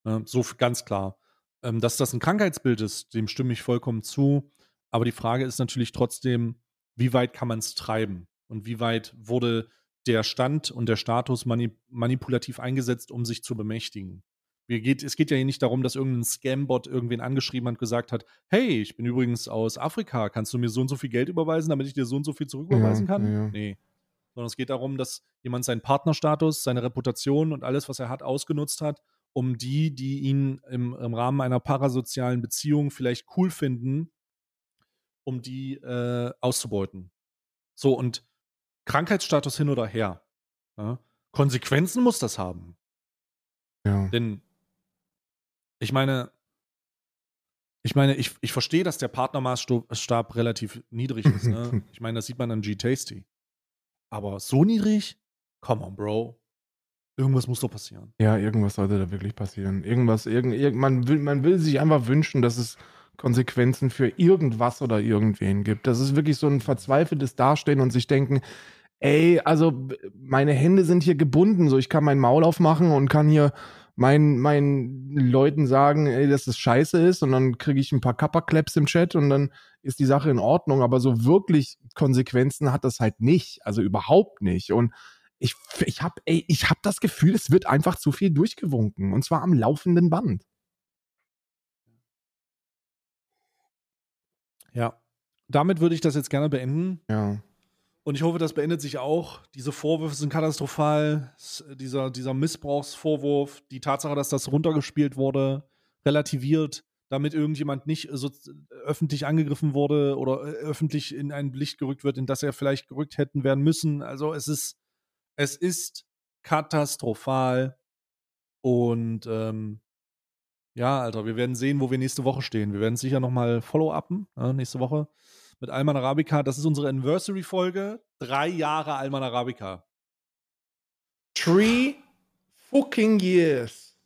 Ja, so ganz klar. Ähm, dass das ein Krankheitsbild ist, dem stimme ich vollkommen zu. Aber die Frage ist natürlich trotzdem, wie weit kann man es treiben? Und wie weit wurde der Stand und der Status manip manipulativ eingesetzt, um sich zu bemächtigen? Geht, es geht ja hier nicht darum, dass irgendein Scambot irgendwen angeschrieben hat und gesagt hat, hey, ich bin übrigens aus Afrika, kannst du mir so und so viel Geld überweisen, damit ich dir so und so viel zurücküberweisen kann? Ja. Nee. Sondern es geht darum, dass jemand seinen Partnerstatus, seine Reputation und alles, was er hat, ausgenutzt hat, um die, die ihn im, im Rahmen einer parasozialen Beziehung vielleicht cool finden, um die äh, auszubeuten. So, und Krankheitsstatus hin oder her. Ja? Konsequenzen muss das haben. Ja. Denn ich meine, ich meine, ich, ich verstehe, dass der Partnermaßstab relativ niedrig ist. Ne? ich meine, das sieht man an G-Tasty. Aber so niedrig? Come on, Bro. Irgendwas muss doch passieren. Ja, irgendwas sollte da wirklich passieren. Irgendwas, irgend, irgend, man, will, man will sich einfach wünschen, dass es Konsequenzen für irgendwas oder irgendwen gibt. Das ist wirklich so ein verzweifeltes Dastehen und sich denken, ey, also meine Hände sind hier gebunden, so ich kann mein Maul aufmachen und kann hier meinen, meinen Leuten sagen, ey, dass das scheiße ist und dann kriege ich ein paar Kappa-Claps im Chat und dann ist die Sache in Ordnung, aber so wirklich Konsequenzen hat das halt nicht, also überhaupt nicht und ich, ich habe ich hab das Gefühl, es wird einfach zu viel durchgewunken und zwar am laufenden Band. Ja, damit würde ich das jetzt gerne beenden. Ja. Und ich hoffe, das beendet sich auch. Diese Vorwürfe sind katastrophal. Dieser, dieser Missbrauchsvorwurf, die Tatsache, dass das runtergespielt wurde, relativiert, damit irgendjemand nicht so öffentlich angegriffen wurde oder äh, öffentlich in ein Licht gerückt wird, in das er vielleicht gerückt hätten werden müssen. Also es ist, es ist katastrophal. Und ähm, ja, Alter, wir werden sehen, wo wir nächste Woche stehen. Wir werden sicher nochmal follow-upen ja, nächste Woche mit Alman Arabica. Das ist unsere Anniversary-Folge. Drei Jahre Alman Arabica. Three fucking years.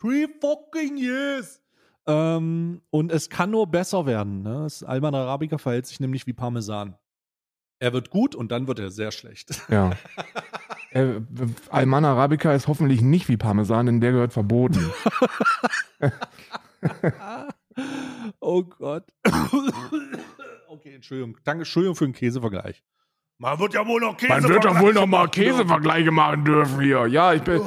Three fucking years. Ähm, und es kann nur besser werden. Ne? Alman Arabica verhält sich nämlich wie Parmesan. Er wird gut und dann wird er sehr schlecht. Ja. äh, Alman Arabica ist hoffentlich nicht wie Parmesan, denn der gehört verboten. oh Gott. Okay, Entschuldigung. Danke, Entschuldigung für den Käsevergleich. Man wird ja wohl noch Käse Man wird doch wohl noch mal Käsevergleiche machen dürfen hier. Ja, ich bin,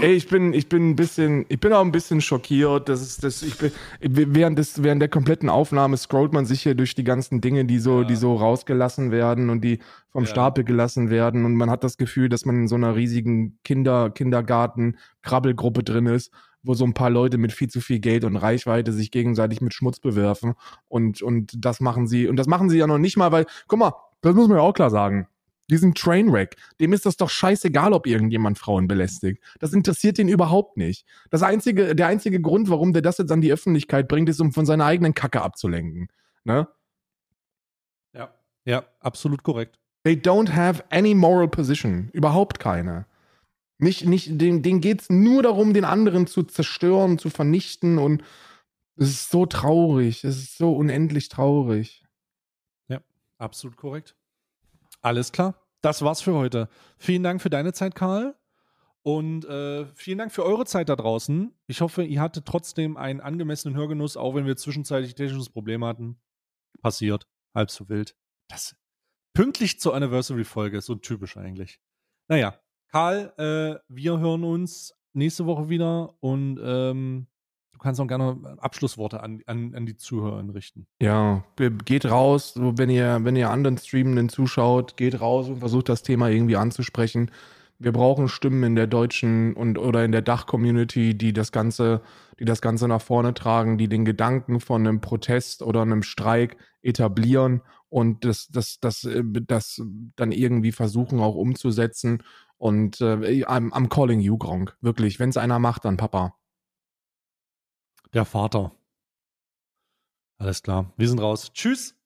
ey, ich bin, ich bin ein bisschen, ich bin auch ein bisschen schockiert. Das ist, das, ich bin, während des, während der kompletten Aufnahme scrollt man sich hier durch die ganzen Dinge, die so, ja. die so rausgelassen werden und die vom ja. Stapel gelassen werden und man hat das Gefühl, dass man in so einer riesigen Kinder, Kindergarten, Krabbelgruppe drin ist wo so ein paar Leute mit viel zu viel Geld und Reichweite sich gegenseitig mit Schmutz bewerfen. Und, und das machen sie, und das machen sie ja noch nicht mal, weil, guck mal, das muss man ja auch klar sagen. Diesen Trainwreck, dem ist das doch scheißegal, ob irgendjemand Frauen belästigt. Das interessiert ihn überhaupt nicht. Das einzige, der einzige Grund, warum der das jetzt an die Öffentlichkeit bringt, ist, um von seiner eigenen Kacke abzulenken. Ne? Ja, ja, absolut korrekt. They don't have any moral position. Überhaupt keine. Nicht, nicht, denen, denen geht es nur darum, den anderen zu zerstören, zu vernichten und es ist so traurig. Es ist so unendlich traurig. Ja, absolut korrekt. Alles klar. Das war's für heute. Vielen Dank für deine Zeit, Karl. Und äh, vielen Dank für eure Zeit da draußen. Ich hoffe, ihr hattet trotzdem einen angemessenen Hörgenuss, auch wenn wir zwischenzeitlich technisches Problem hatten. Passiert. Halb so wild. Das pünktlich zur Anniversary-Folge, so typisch eigentlich. Naja, Karl, äh, wir hören uns nächste Woche wieder und ähm, du kannst auch gerne Abschlussworte an, an, an die Zuhörer richten. Ja, geht raus, wenn ihr, wenn ihr anderen Streamenden zuschaut, geht raus und versucht das Thema irgendwie anzusprechen. Wir brauchen Stimmen in der deutschen und oder in der Dach-Community, die das Ganze, die das Ganze nach vorne tragen, die den Gedanken von einem Protest oder einem Streik etablieren und das, das, das, äh, das dann irgendwie versuchen auch umzusetzen und äh, I'm, I'm calling you, Gronk. Wirklich. Wenn es einer macht, dann Papa. Der Vater. Alles klar. Wir sind raus. Tschüss.